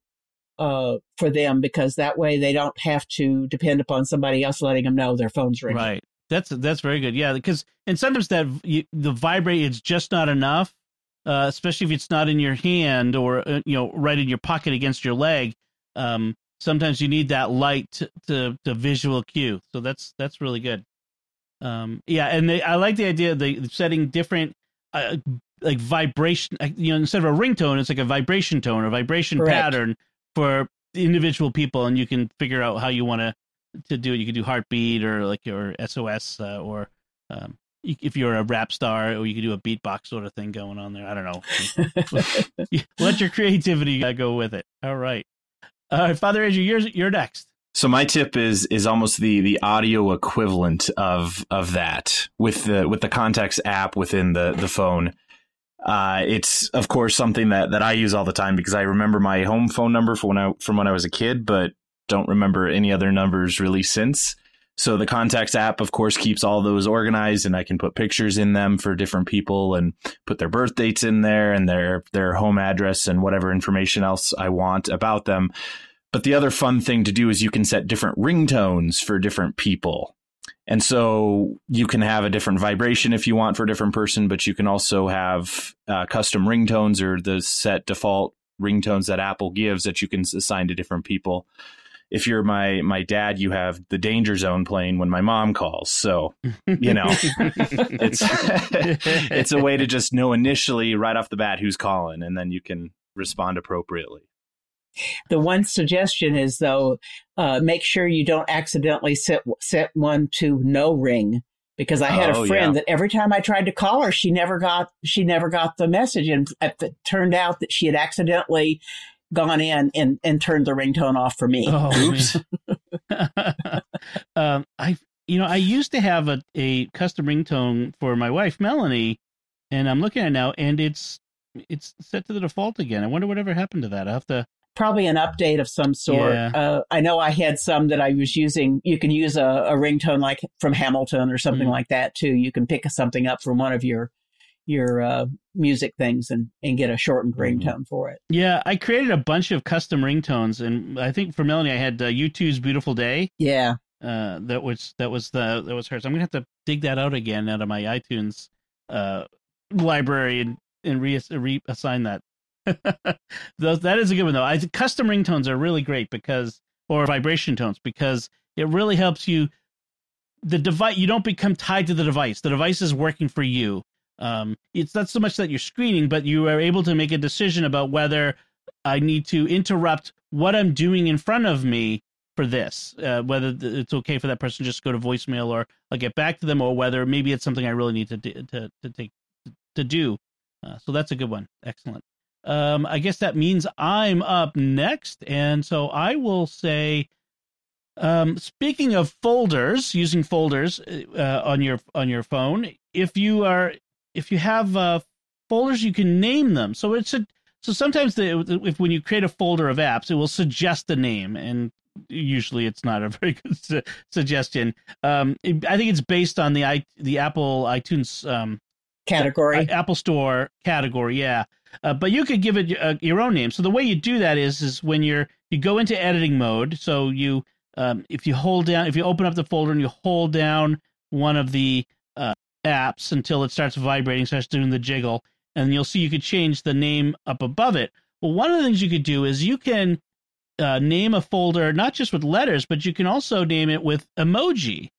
uh, for them because that way they don't have to depend upon somebody else letting them know their phone's ringing. Right. That's, that's very good. Yeah. Because, and sometimes that you, the vibrate is just not enough uh, especially if it's not in your hand or uh, you know right in your pocket against your leg. Um, sometimes you need that light to, to, to visual cue. So that's that's really good. Um, yeah, and they, I like the idea of the setting different uh, like vibration. Uh, you know, instead of a ringtone, it's like a vibration tone or vibration Correct. pattern for individual people, and you can figure out how you want to to do it. You can do heartbeat or like your SOS uh, or um, if you're a rap star or you could do a beatbox sort of thing going on there. I don't know. Let your creativity go with it. All right. All right, Father Andrew, you're you're next. So my tip is is almost the the audio equivalent of of that with the with the contacts app within the the phone. Uh, it's of course something that that I use all the time because I remember my home phone number from when I from when I was a kid, but don't remember any other numbers really since. So the contacts app, of course, keeps all those organized and I can put pictures in them for different people and put their birth dates in there and their, their home address and whatever information else I want about them. But the other fun thing to do is you can set different ringtones for different people. And so you can have a different vibration if you want for a different person, but you can also have uh, custom ringtones or the set default ringtones that Apple gives that you can assign to different people if you're my my dad, you have the danger zone playing when my mom calls. So, you know, it's it's a way to just know initially right off the bat who's calling and then you can respond appropriately. The one suggestion is though, uh, make sure you don't accidentally set set one to no ring because I had Oh, a friend yeah. that every time I tried to call her, she never got she never got the message, and it turned out that she had accidentally gone in and, and turned the ringtone off for me. Oh, Oops. um, I you know I used to have a, a custom ringtone for my wife Melanie, and I'm looking at it now, and it's it's set to the default again. I wonder whatever happened to that. I have to. Probably an update of some sort. Yeah. Uh, I know I had some that I was using. You can use a, a ringtone like from Hamilton or something Mhm. like that too. You can pick something up from one of your your uh, music things and, and get a shortened Mhm. ringtone for it. Yeah, I created a bunch of custom ringtones, and I think for Melanie, I had uh, U2's "Beautiful Day." Yeah. Uh, that was that was the that was hers. I'm gonna have to dig that out again out of my iTunes uh, library and and re- reassign that. That is a good one though. I custom ringtones are really great because or vibration tones because it really helps you. The device you don't become tied to the device. The device is working for you. Um, it's not so much that you're screening, but you are able to make a decision about whether I need to interrupt what I'm doing in front of me for this, uh, whether it's okay for that person to just go to voicemail or I'll get back to them, or whether maybe it's something I really need to do, to to take to do. Uh, so that's a good one. Excellent. Um, I guess that means I'm up next, and so I will say. Um, speaking of folders, using folders uh, on your on your phone, if you are if you have uh, folders, you can name them. So it's a so sometimes the, if when you create a folder of apps, it will suggest a name, and usually it's not a very good su- suggestion. Um, it- I think it's based on the i the Apple iTunes um, Category. Apple Store category, yeah. Uh, but you could give it uh, your own name. So the way you do that is is when you're you go into editing mode. So you um, if you hold down if you open up the folder and you hold down one of the uh, apps until it starts vibrating, starts doing the jiggle, and you'll see you could change the name up above it. Well, one of the things you could do is you can uh, name a folder not just with letters, but you can also name it with emoji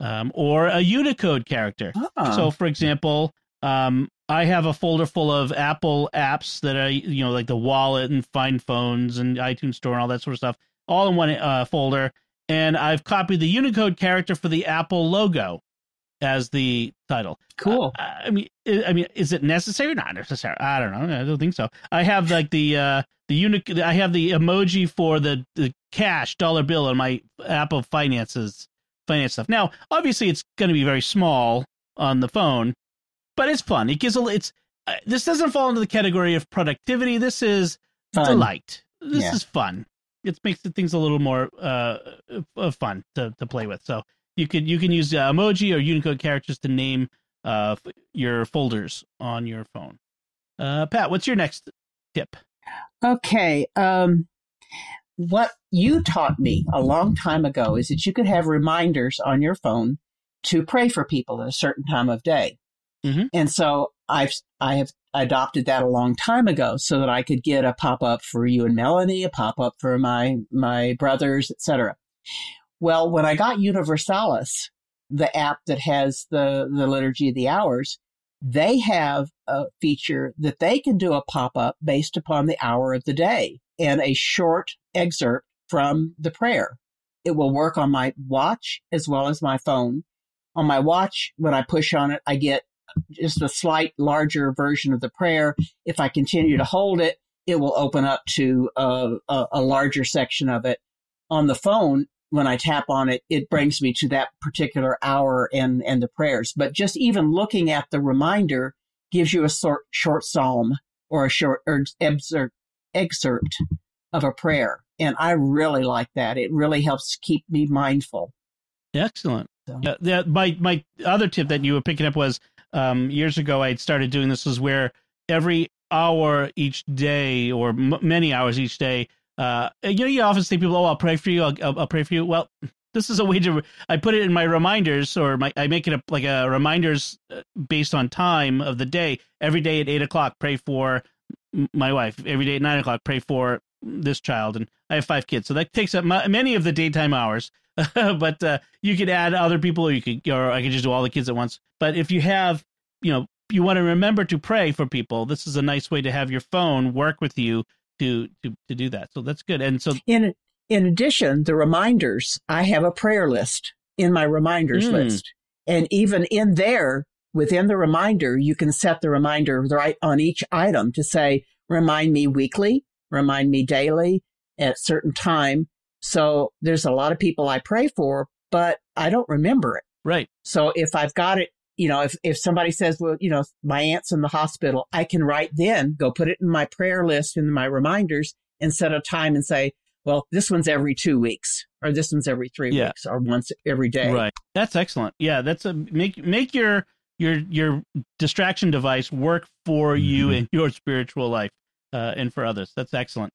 um, or a Unicode character. Ah. So, for example, um, I have a folder full of Apple apps that I, you know, like the wallet and Find Phones and iTunes Store and all that sort of stuff, all in one uh, folder. And I've copied the Unicode character for the Apple logo as the title. cool. Uh, I mean, I I mean, is it necessary? Not necessary. I don't know. I don't think so. I have like the uh the unique. I have the emoji for the the cash dollar bill on my Apple finances finance stuff. Now, obviously, it's going to be very small on the phone, but it's fun. It gives a. It's uh, this doesn't fall into the category of productivity. This is Fun. delight. This Yeah. is fun. It makes the things a little more uh, uh fun to, to play with. So you could you can use uh, emoji or Unicode characters to name uh your folders on your phone. Uh, Pat, what's your next tip? Okay. Um, what you taught me a long time ago is that you could have reminders on your phone to pray for people at a certain time of day. Mhm. And so I've, I have adopted that a long time ago so that I could get a pop up for you and Melanie, a pop up for my, my brothers, etc. Well, when I got Universalis, the app that has the, the liturgy of the hours, they have a feature that they can do a pop up based upon the hour of the day and a short excerpt from the prayer. It will work on my watch as well as my phone. On my watch, when I push on it, I get just a slight larger version of the prayer. If I continue to hold it, it will open up to a, a, a larger section of it. On the phone, when I tap on it, it brings me to that particular hour and, and the prayers. But just even looking at the reminder gives you a sort, short psalm or a short or excerpt, excerpt of a prayer. And I really like that. It really helps keep me mindful. Excellent. So- Yeah, my my other tip that you were picking up was um, years ago I had started doing this was where every hour each day or m- many hours each day. Uh, you know, you often see people, "Oh, I'll pray for you. I'll, I'll, I'll pray for you." Well, this is a way to. I put it in my reminders, or my I make it a, like a reminders uh, based on time of the day. Every day at eight o'clock, pray for my wife. Every day at nine o'clock, pray for this child. And I have five kids, so that takes up my, many of the daytime hours. but uh, you could add other people, or you could, or I could just do all the kids at once. But if you have, you know, you want to remember to pray for people, this is a nice way to have your phone work with you to to to do that. So that's good. And so in in addition, the reminders, I have a prayer list in my reminders Mm. list. And even in there, within the reminder, you can set the reminder right on each item to say, remind me weekly, remind me daily at certain time. So there's a lot of people I pray for, but I don't remember it. right, So if I've got it, you know, if, if somebody says, well, you know, my aunt's in the hospital, I can right then go put it in my prayer list in my reminders and set a time and say, well, this one's every two weeks or this one's every three Yeah. weeks or once every day. right. That's excellent. Yeah, that's a make make your your your distraction device work for you Mhm. in your spiritual life uh, and for others. That's excellent.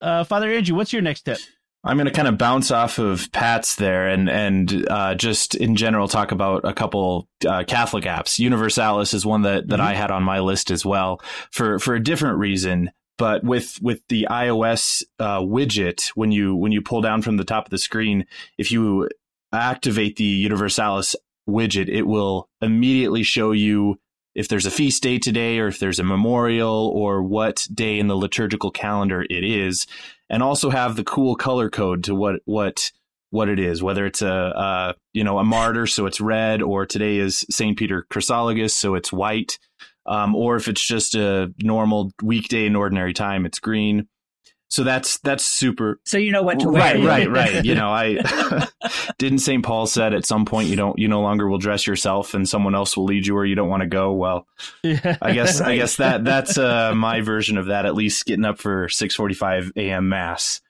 Uh, Father Andrew, what's your next tip? I'm going to kind of bounce off of Pat's there and and uh, just in general talk about a couple uh, Catholic apps. Universalis is one that, that Mhm. I had on my list as well for for a different reason. But with with the iOS uh, widget, when you when you pull down from the top of the screen, if you activate the Universalis widget, it will immediately show you if there's a feast day today or if there's a memorial or what day in the liturgical calendar it is and also have the cool color code to what what what it is whether it's a uh, you know a martyr so it's red or today is St. Peter Chrysologus so it's white um, or if it's just a normal weekday in ordinary time it's green so that's that's super So you know what to wear. right right right you know i didn't st paul said at some point you don't you no longer will dress yourself and someone else will lead you where you don't want to go well yeah. i guess i guess that that's uh my version of that at least getting up for 6:45 a.m. mass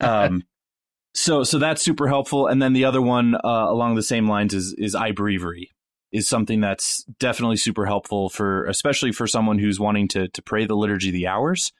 um so so that's super helpful and then the other one uh, along the same lines is is iBreviary is something that's definitely super helpful for especially for someone who's wanting to to pray the liturgy of the hours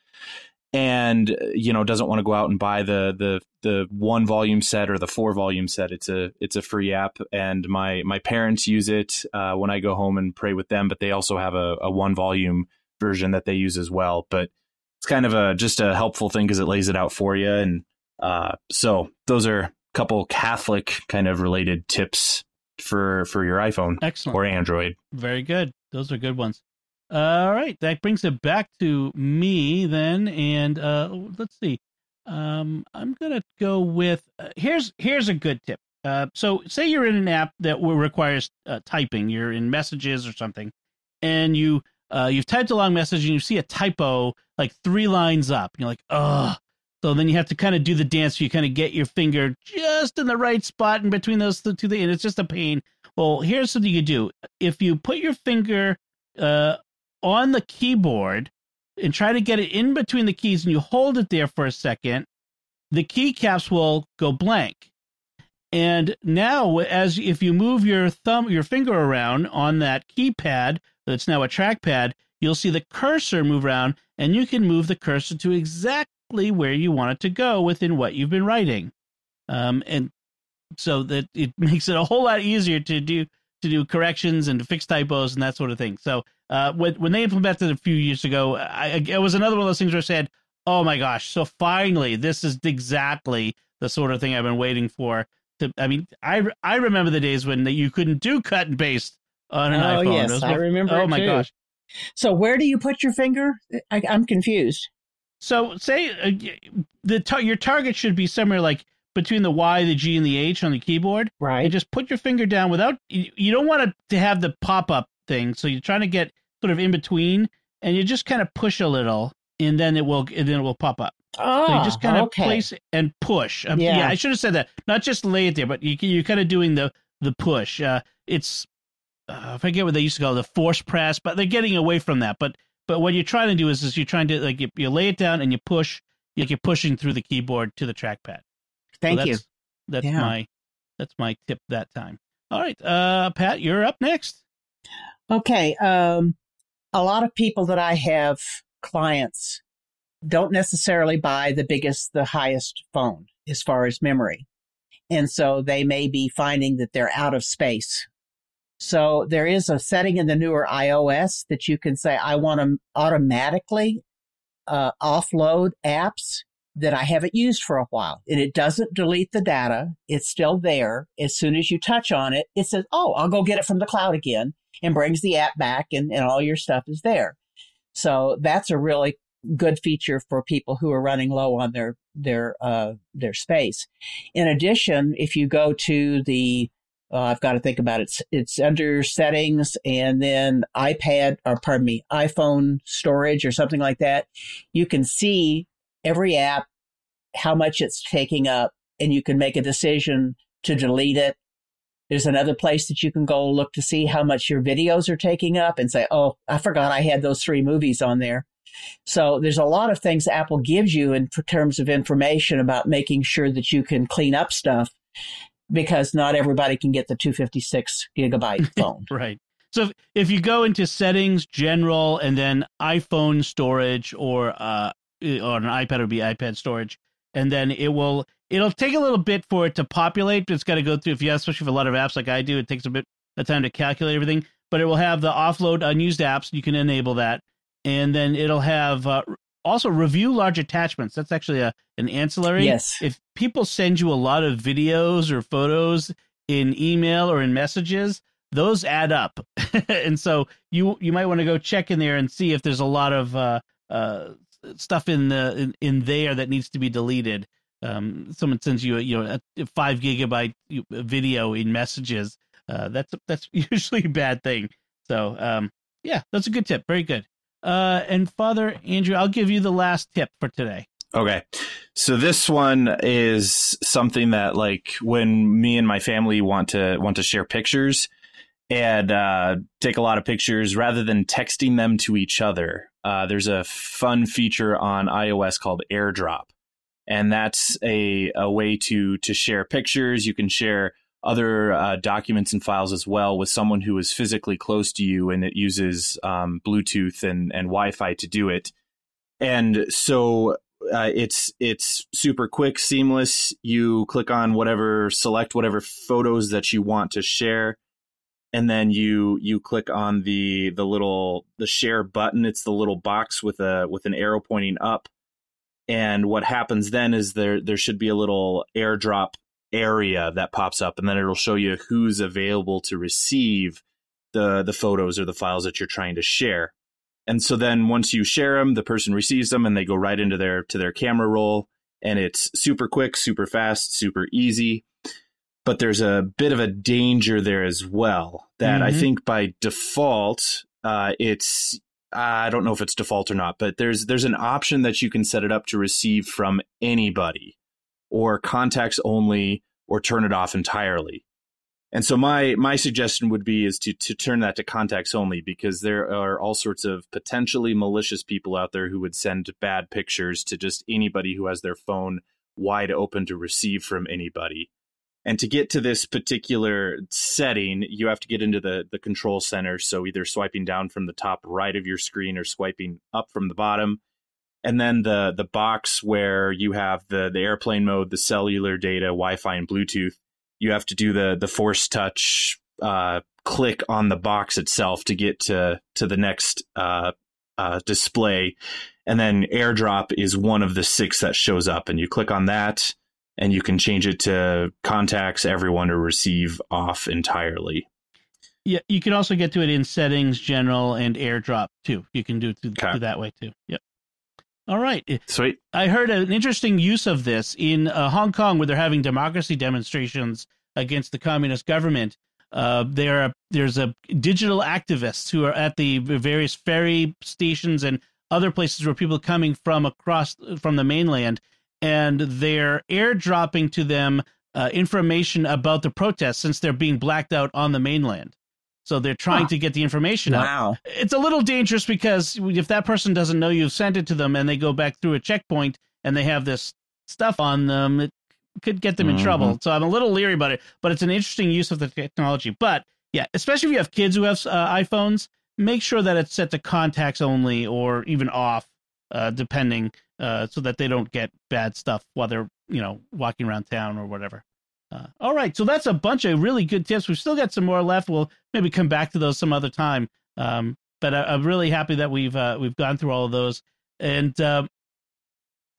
and uh, you know doesn't want to go out and buy the the the one volume set or the four volume set it's a it's a free app and my my parents use it uh, when I go home and pray with them but they also have a, a one volume version that they use as well but it's kind of a just a helpful thing because it lays it out for you and uh, so those are a couple Catholic kind of related tips for for your iPhone excellent. or Android. Very good. Those are good ones. All right, that brings it back to me then, and uh, let's see. Um, I'm gonna go with uh, here's here's a good tip. Uh, so say you're in an app that requires uh, typing. You're in Messages or something, and you uh, you've typed a long message and you see a typo like three lines up. You're like, oh. So then you have to kind of do the dance. Where you kind of get your finger just in the right spot in between those two and it's just a pain. Well, here's something you do. If you put your finger uh, on the keyboard and try to get it in between the keys and you hold it there for a second, the keycaps will go blank. And now, as if you move your thumb, your finger around on that keypad that's now a trackpad, you'll see the cursor move around, and you can move the cursor to exactly where you want it to go within what you've been writing. Um, and so that it makes it a whole lot easier to do to do corrections and to fix typos and that sort of thing. So uh, when when they implemented it a few years ago, I, it was another one of those things where I said, "Oh my gosh!" So finally, this is exactly the sort of thing I've been waiting for. To I mean, I I remember the days when you couldn't do cut and paste on an Oh, iPhone. yes, was I remember Oh my too. gosh! So where do you put your finger? I, I'm confused. So say uh, the tar- your target should be somewhere like between the Y, the G, and the H on the keyboard. Right. and just put your finger down without you, you don't want it to have the pop-up thing so you're trying to get sort of in between and you just kind of push a little and then it will and then it will pop up oh, so you just kind of okay. place and push um, yeah. Yeah. i should have said that not just lay it there but you, you're kind of doing the the push uh, it's uh, i forget what they used to call it, the force press but they're getting away from that but but what you're trying to do is, is you're trying to like you, you lay it down and you push like you're pushing through the keyboard to the trackpad so Thank you. that's, That's Yeah. my that's my tip that time. All right, uh, Pat, you're up next. Okay. Um, a lot of people that I have clients don't necessarily buy the biggest, the highest phone as far as memory. And so they may be finding that they're out of space. So there is a setting in the newer iOS that you can say, I want to automatically uh, offload apps that I haven't used for a while. And it doesn't delete the data. It's still there. As soon as you touch on it, it says, Oh, I'll go get it from the cloud again and brings the app back and, and all your stuff is there. So that's a really good feature for people who are running low on their their uh, their space. In addition, if you go to the uh, I've got to think about it. It's, it's under settings and then iPad or pardon me, iPhone storage or something like that. You can see every app, how much it's taking up, and you can make a decision to delete it. There's another place that you can go look to see how much your videos are taking up and say, oh, I forgot I had those three movies on there. So there's a lot of things Apple gives you in terms of information about making sure that you can clean up stuff because not everybody can get the 256 gigabyte phone. right. So if you go into settings, general, and then iPhone storage or uh, or an iPad it would be iPad storage, and then it will it'll take a little bit for it to populate. But it's got to go through if you have, especially for a lot of apps like I do, it takes a bit of time to calculate everything. But it will have the offload unused apps. You can enable that, and then it'll have uh, also review large attachments. That's actually a an ancillary. Yes. If people send you a lot of videos or photos in email or in messages, those add up, and so you you might want to go check in there and see if there's a lot of uh, uh, stuff in the in, in there that needs to be deleted. Um, someone sends you a, you know a five gigabyte video in messages. Uh, that's that's usually a bad thing. So um, yeah, that's a good tip. Very good. Uh, and Father Andrew, I'll give you the last tip for today. Okay. So this one is something that like when me and my family want to want to share pictures and uh, take a lot of pictures rather than texting them to each other. Uh, there's a fun feature on iOS called AirDrop, and that's a, a way to to share pictures. You can share other uh, documents and files as well with someone who is physically close to you, and it uses um, Bluetooth and, and Wi-Fi to do it. And so uh, it's it's super quick, seamless. You click on whatever, select whatever photos that you want to share, and then you you click on the the little the share button. It's the little box with a with an arrow pointing up. And what happens then is there there should be a little airdrop area that pops up and then it'll show you who's available to receive the the photos or the files that you're trying to share. And so then once you share them, the person receives them and they go right into their to their camera roll and it's super quick, super fast, super easy. But there's a bit of a danger there as well that mm-hmm. I think by default uh, it's I don't know if it's default or not, but there's there's an option that you can set it up to receive from anybody or contacts only or turn it off entirely. And so my my suggestion would be is to to turn that to contacts only because there are all sorts of potentially malicious people out there who would send bad pictures to just anybody who has their phone wide open to receive from anybody. And to get to this particular setting, you have to get into the the control center. So either swiping down from the top right of your screen or swiping up from the bottom and then the the box where you have the the airplane mode, the cellular data, Wi-Fi, and Bluetooth. You have to do the the force touch uh, click on the box itself to get to to the next uh, uh, display, and then AirDrop is one of the six that shows up, and you click on that, and you can change it to contacts, everyone, to receive off entirely. Yeah, you can also get to it in settings, general, and AirDrop too. You can do it through, okay. that way too. Yep. All right. Sweet. I heard an interesting use of this in uh, Hong Kong where they're having democracy demonstrations against the communist government. Uh, there are, there's a digital activists who are at the various ferry stations and other places where people are coming from across from the mainland, and they're airdropping to them uh, information about the protests since they're being blacked out on the mainland. So they're trying huh. to get the information wow. out. It's a little dangerous because if that person doesn't know you've sent it to them and they go back through a checkpoint and they have this stuff on them, it could get them in mm-hmm. trouble. So I'm a little leery about it, but it's an interesting use of the technology. But yeah, especially if you have kids who have uh, iPhones, make sure that it's set to contacts only or even off, uh, depending, uh, so that they don't get bad stuff while they're you know walking around town or whatever. Uh, all right, so that's a bunch of really good tips. We've still got some more left. We'll maybe come back to those some other time. Um, but I, am really happy that we've uh, we've gone through all of those. And uh,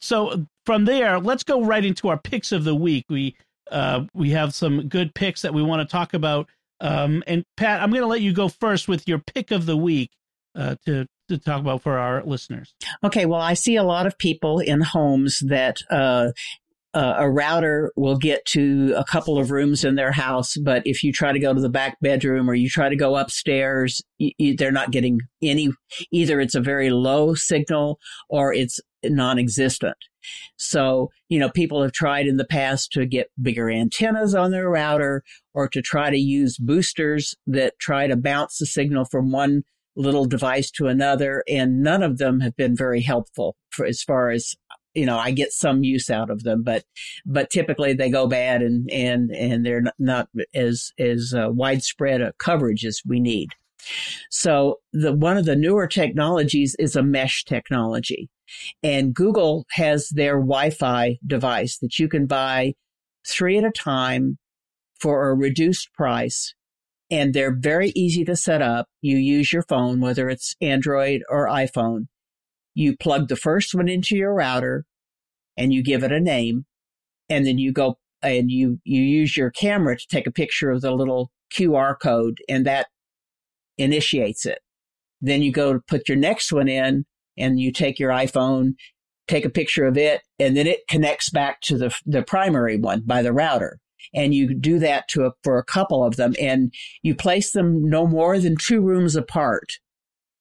so from there, let's go right into our picks of the week. We uh, we have some good picks that we want to talk about. Um, and Pat, I'm going to let you go first with your pick of the week uh, to to talk about for our listeners? Okay, well, I see a lot of people in homes that uh, uh, a router will get to a couple of rooms in their house, but if you try to go to the back bedroom or you try to go upstairs, you, you, they're not getting any. Either it's a very low signal or it's non-existent. So, you know, people have tried in the past to get bigger antennas on their router or to try to use boosters that try to bounce the signal from one little device to another. And none of them have been very helpful for as far as you know, I get some use out of them, but, but typically they go bad and, and, and they're not as, as uh, widespread a coverage as we need. So the, one of the newer technologies is a mesh technology and Google has their Wi-Fi device that you can buy three at a time for a reduced price. And they're very easy to set up. You use your phone, whether it's Android or iPhone you plug the first one into your router and you give it a name and then you go and you you use your camera to take a picture of the little QR code and that initiates it. Then you go to put your next one in and you take your iPhone, take a picture of it, and then it connects back to the the primary one by the router. And you do that to a, for a couple of them, and you place them no more than two rooms apart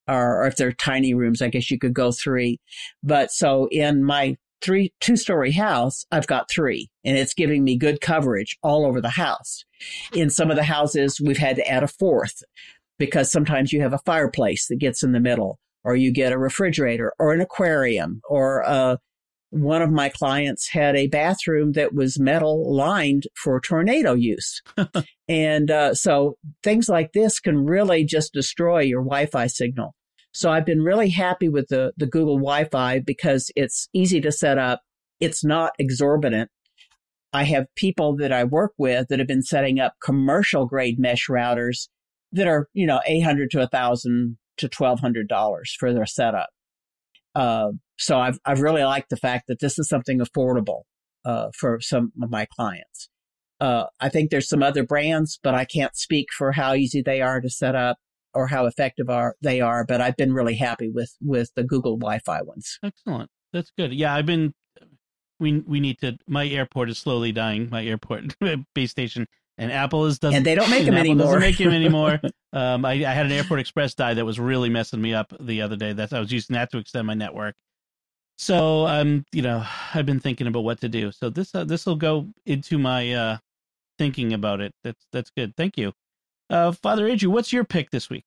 or, or if they're tiny rooms, I guess you could go three. But so in my three, two story house, I've got three and it's giving me good coverage all over the house. In some of the houses, we've had to add a fourth because sometimes you have a fireplace that gets in the middle or you get a refrigerator or an aquarium or a, one of my clients had a bathroom that was metal lined for tornado use. and uh, so things like this can really just destroy your Wi Fi signal. So I've been really happy with the, the Google Wi Fi because it's easy to set up, it's not exorbitant. I have people that I work with that have been setting up commercial grade mesh routers that are, you know, 800 to 1000 to $1,200 for their setup. Uh, so I've I've really liked the fact that this is something affordable uh, for some of my clients. Uh, I think there's some other brands, but I can't speak for how easy they are to set up or how effective are they are. But I've been really happy with with the Google Wi-Fi ones. Excellent. That's good. Yeah, I've been. We we need to. My airport is slowly dying. My airport base station and Apple is doesn't and they don't make them Apple anymore. Doesn't make them anymore. um, I, I, had an Airport Express die that was really messing me up the other day. That I was using that to extend my network. So I'm, um, you know, I've been thinking about what to do. So this uh, this will go into my uh, thinking about it. That's that's good. Thank you, uh, Father Andrew. What's your pick this week?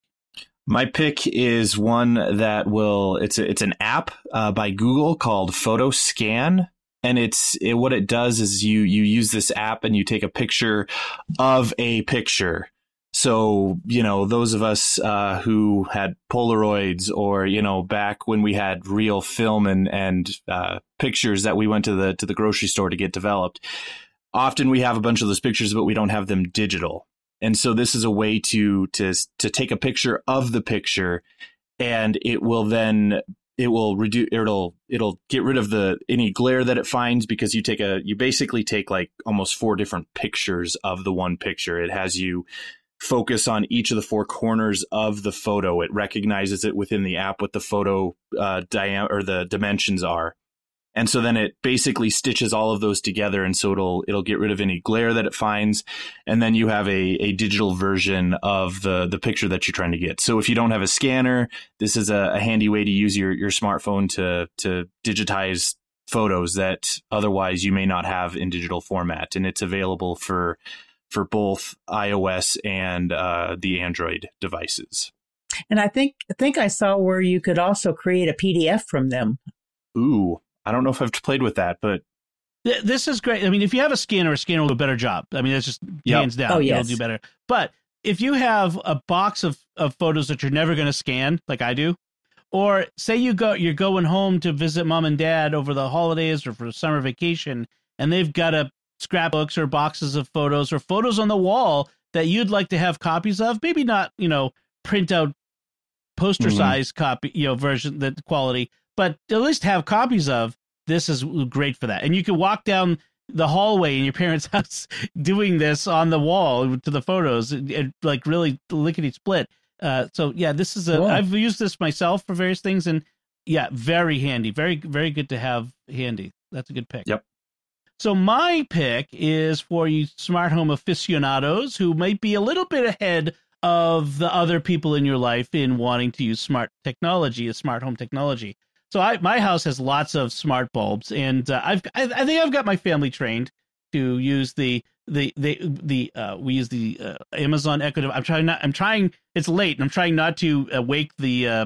My pick is one that will. It's a, it's an app uh, by Google called Photo Scan, and it's it, what it does is you you use this app and you take a picture of a picture so you know those of us uh, who had polaroids or you know back when we had real film and and uh, pictures that we went to the to the grocery store to get developed often we have a bunch of those pictures but we don't have them digital. And so this is a way to to to take a picture of the picture and it will then it will reduce it'll it'll get rid of the any glare that it finds because you take a you basically take like almost four different pictures of the one picture. It has you focus on each of the four corners of the photo. It recognizes it within the app what the photo uh diam- or the dimensions are. And so then it basically stitches all of those together and so it'll it'll get rid of any glare that it finds. And then you have a, a digital version of the the picture that you're trying to get. So if you don't have a scanner this is a, a handy way to use your your smartphone to to digitize photos that otherwise you may not have in digital format. And it's available for for both ios and uh, the android devices and i think i think i saw where you could also create a pdf from them ooh I don't know if I've played with that, but this is great. I mean, if you have a scanner, a scanner will do a better job. I mean, that's just yep. hands down. Oh, yes. It'll do better. But if you have a box of, of photos that you're never going to scan, like I do, or say you go you're going home to visit mom and dad over the holidays or for summer vacation, and they've got a scrapbooks or boxes of photos or photos on the wall that you'd like to have copies of, maybe not, you know, print out poster mm-hmm. size copy, you know, version that quality, but at least have copies of. This is great for that. And you can walk down the hallway in your parents' house doing this on the wall to the photos, and, and like really lickety split. Uh, so yeah, this is a. Cool. have used this myself for various things, and yeah, very handy, very very good to have handy. That's a good pick. Yep. So my pick is for you smart home aficionados who might be a little bit ahead of the other people in your life in wanting to use smart technology, smart home technology. So I my house has lots of smart bulbs, and uh, I've I, I think I've got my family trained to use the the the the uh, we use the uh, Amazon Echo. I'm trying not. I'm trying. It's late, and I'm trying not to uh, wake the uh,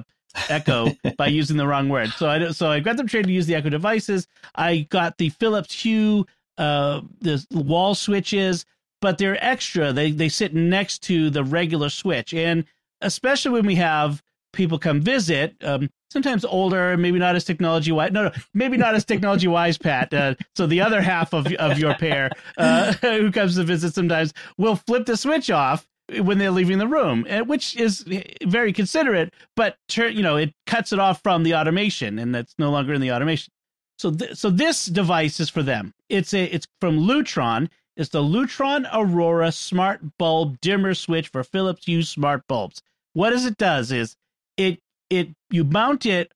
Echo by using the wrong word. So I so I got them trained to use the Echo devices. I got the Philips Hue uh the wall switches, but they're extra. They they sit next to the regular switch, and especially when we have people come visit. Um, sometimes older, maybe not as technology wise. No, no, maybe not as technology wise, Pat. Uh, so the other half of of your pair uh, who comes to visit sometimes will flip the switch off when they're leaving the room, uh, which is very considerate. But you know, it cuts it off from the automation, and that's no longer in the automation. So, th- so this device is for them. It's a it's from Lutron. It's the Lutron Aurora Smart Bulb Dimmer Switch for Philips Hue smart bulbs. What does it does is it it you mount it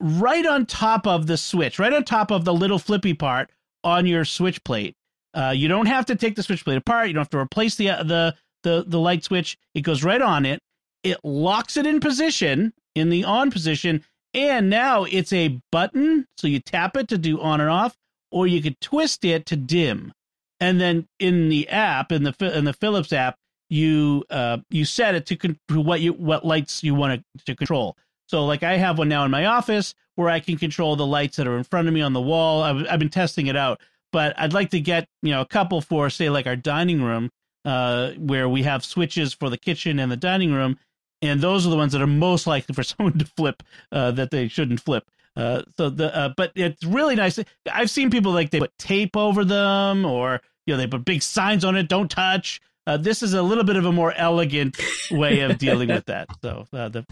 right on top of the switch, right on top of the little flippy part on your switch plate. Uh, you don't have to take the switch plate apart. You don't have to replace the uh, the the the light switch. It goes right on it. It locks it in position in the on position, and now it's a button. So you tap it to do on and off, or you could twist it to dim. And then in the app, in the in the Philips app, you uh you set it to, con- what you what lights you want to, to control. So like I have one now in my office where I can control the lights that are in front of me on the wall. I've, I've been testing it out, but I'd like to get you know a couple for say like our dining room, uh, where we have switches for the kitchen and the dining room, and those are the ones that are most likely for someone to flip uh, that they shouldn't flip. Uh, so the uh, but it's really nice. I've seen people like they put tape over them, or you know they put big signs on it, "Don't touch." Uh, this is a little bit of a more elegant way of dealing with that. So uh, the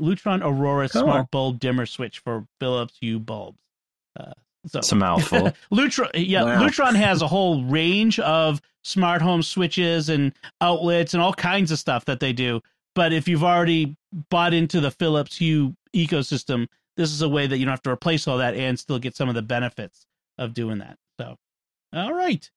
Lutron Aurora Cool. Smart Bulb Dimmer Switch for Philips Hue bulbs. Uh, so It's a mouthful. Lutron, yeah, Wow. Lutron has a whole range of smart home switches and outlets and all kinds of stuff that they do. But if you've already bought into the Philips Hue ecosystem, this is a way that you don't have to replace all that and still get some of the benefits of doing that. So, all right.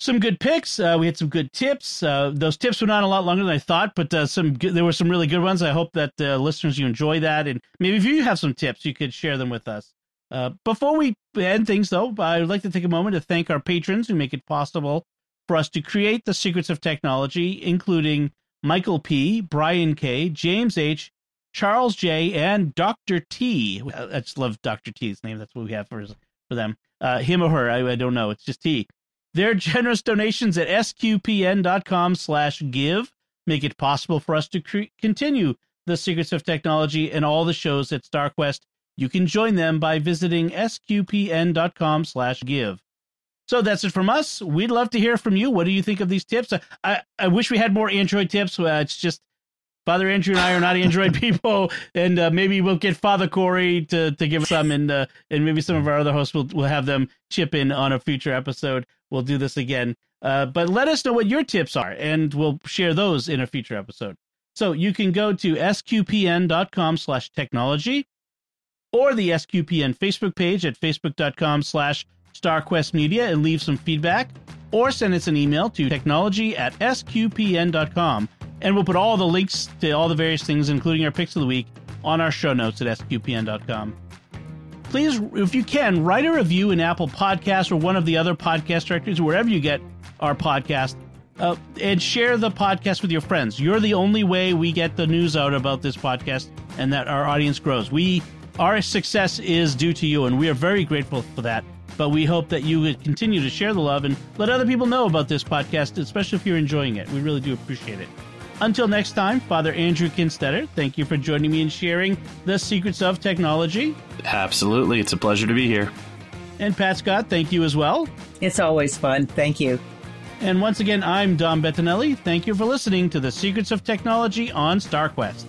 Some good picks. Uh, we had some good tips. Uh, those tips were not a lot longer than I thought, but uh, some good, there were some really good ones. I hope that uh, listeners you enjoy that, and maybe if you have some tips, you could share them with us. Uh, before we end things, though, I would like to take a moment to thank our patrons who make it possible for us to create the secrets of technology, including Michael P., Brian K., James H., Charles J., and Dr. T. I just love Dr. T's name. That's what we have for, for them. Uh, him or her, I, I don't know. It's just T. Their generous donations at sqpn.com slash give make it possible for us to cre- continue the secrets of technology and all the shows at StarQuest. You can join them by visiting sqpn.com slash give. So that's it from us. We'd love to hear from you. What do you think of these tips? I, I, I wish we had more Android tips. Uh, it's just Father Andrew and I are not Android people, and uh, maybe we'll get Father Corey to, to give us some, and uh, and maybe some of our other hosts will will have them chip in on a future episode. We'll do this again. Uh, but let us know what your tips are, and we'll share those in a future episode. So you can go to sqpn.com slash technology or the SQPN Facebook page at facebook.com slash StarQuest Media and leave some feedback, or send us an email to technology at sqpn.com. And we'll put all the links to all the various things, including our picks of the week, on our show notes at sqpn.com. Please, if you can, write a review in Apple Podcasts or one of the other podcast directories, wherever you get our podcast, uh, and share the podcast with your friends. You're the only way we get the news out about this podcast and that our audience grows. We our success is due to you, and we are very grateful for that. But we hope that you would continue to share the love and let other people know about this podcast, especially if you're enjoying it. We really do appreciate it. Until next time, Father Andrew Kinstetter, thank you for joining me and sharing the secrets of technology. Absolutely. It's a pleasure to be here. And Pat Scott, thank you as well. It's always fun. Thank you. And once again, I'm Dom Bettinelli. Thank you for listening to the Secrets of Technology on StarQuest.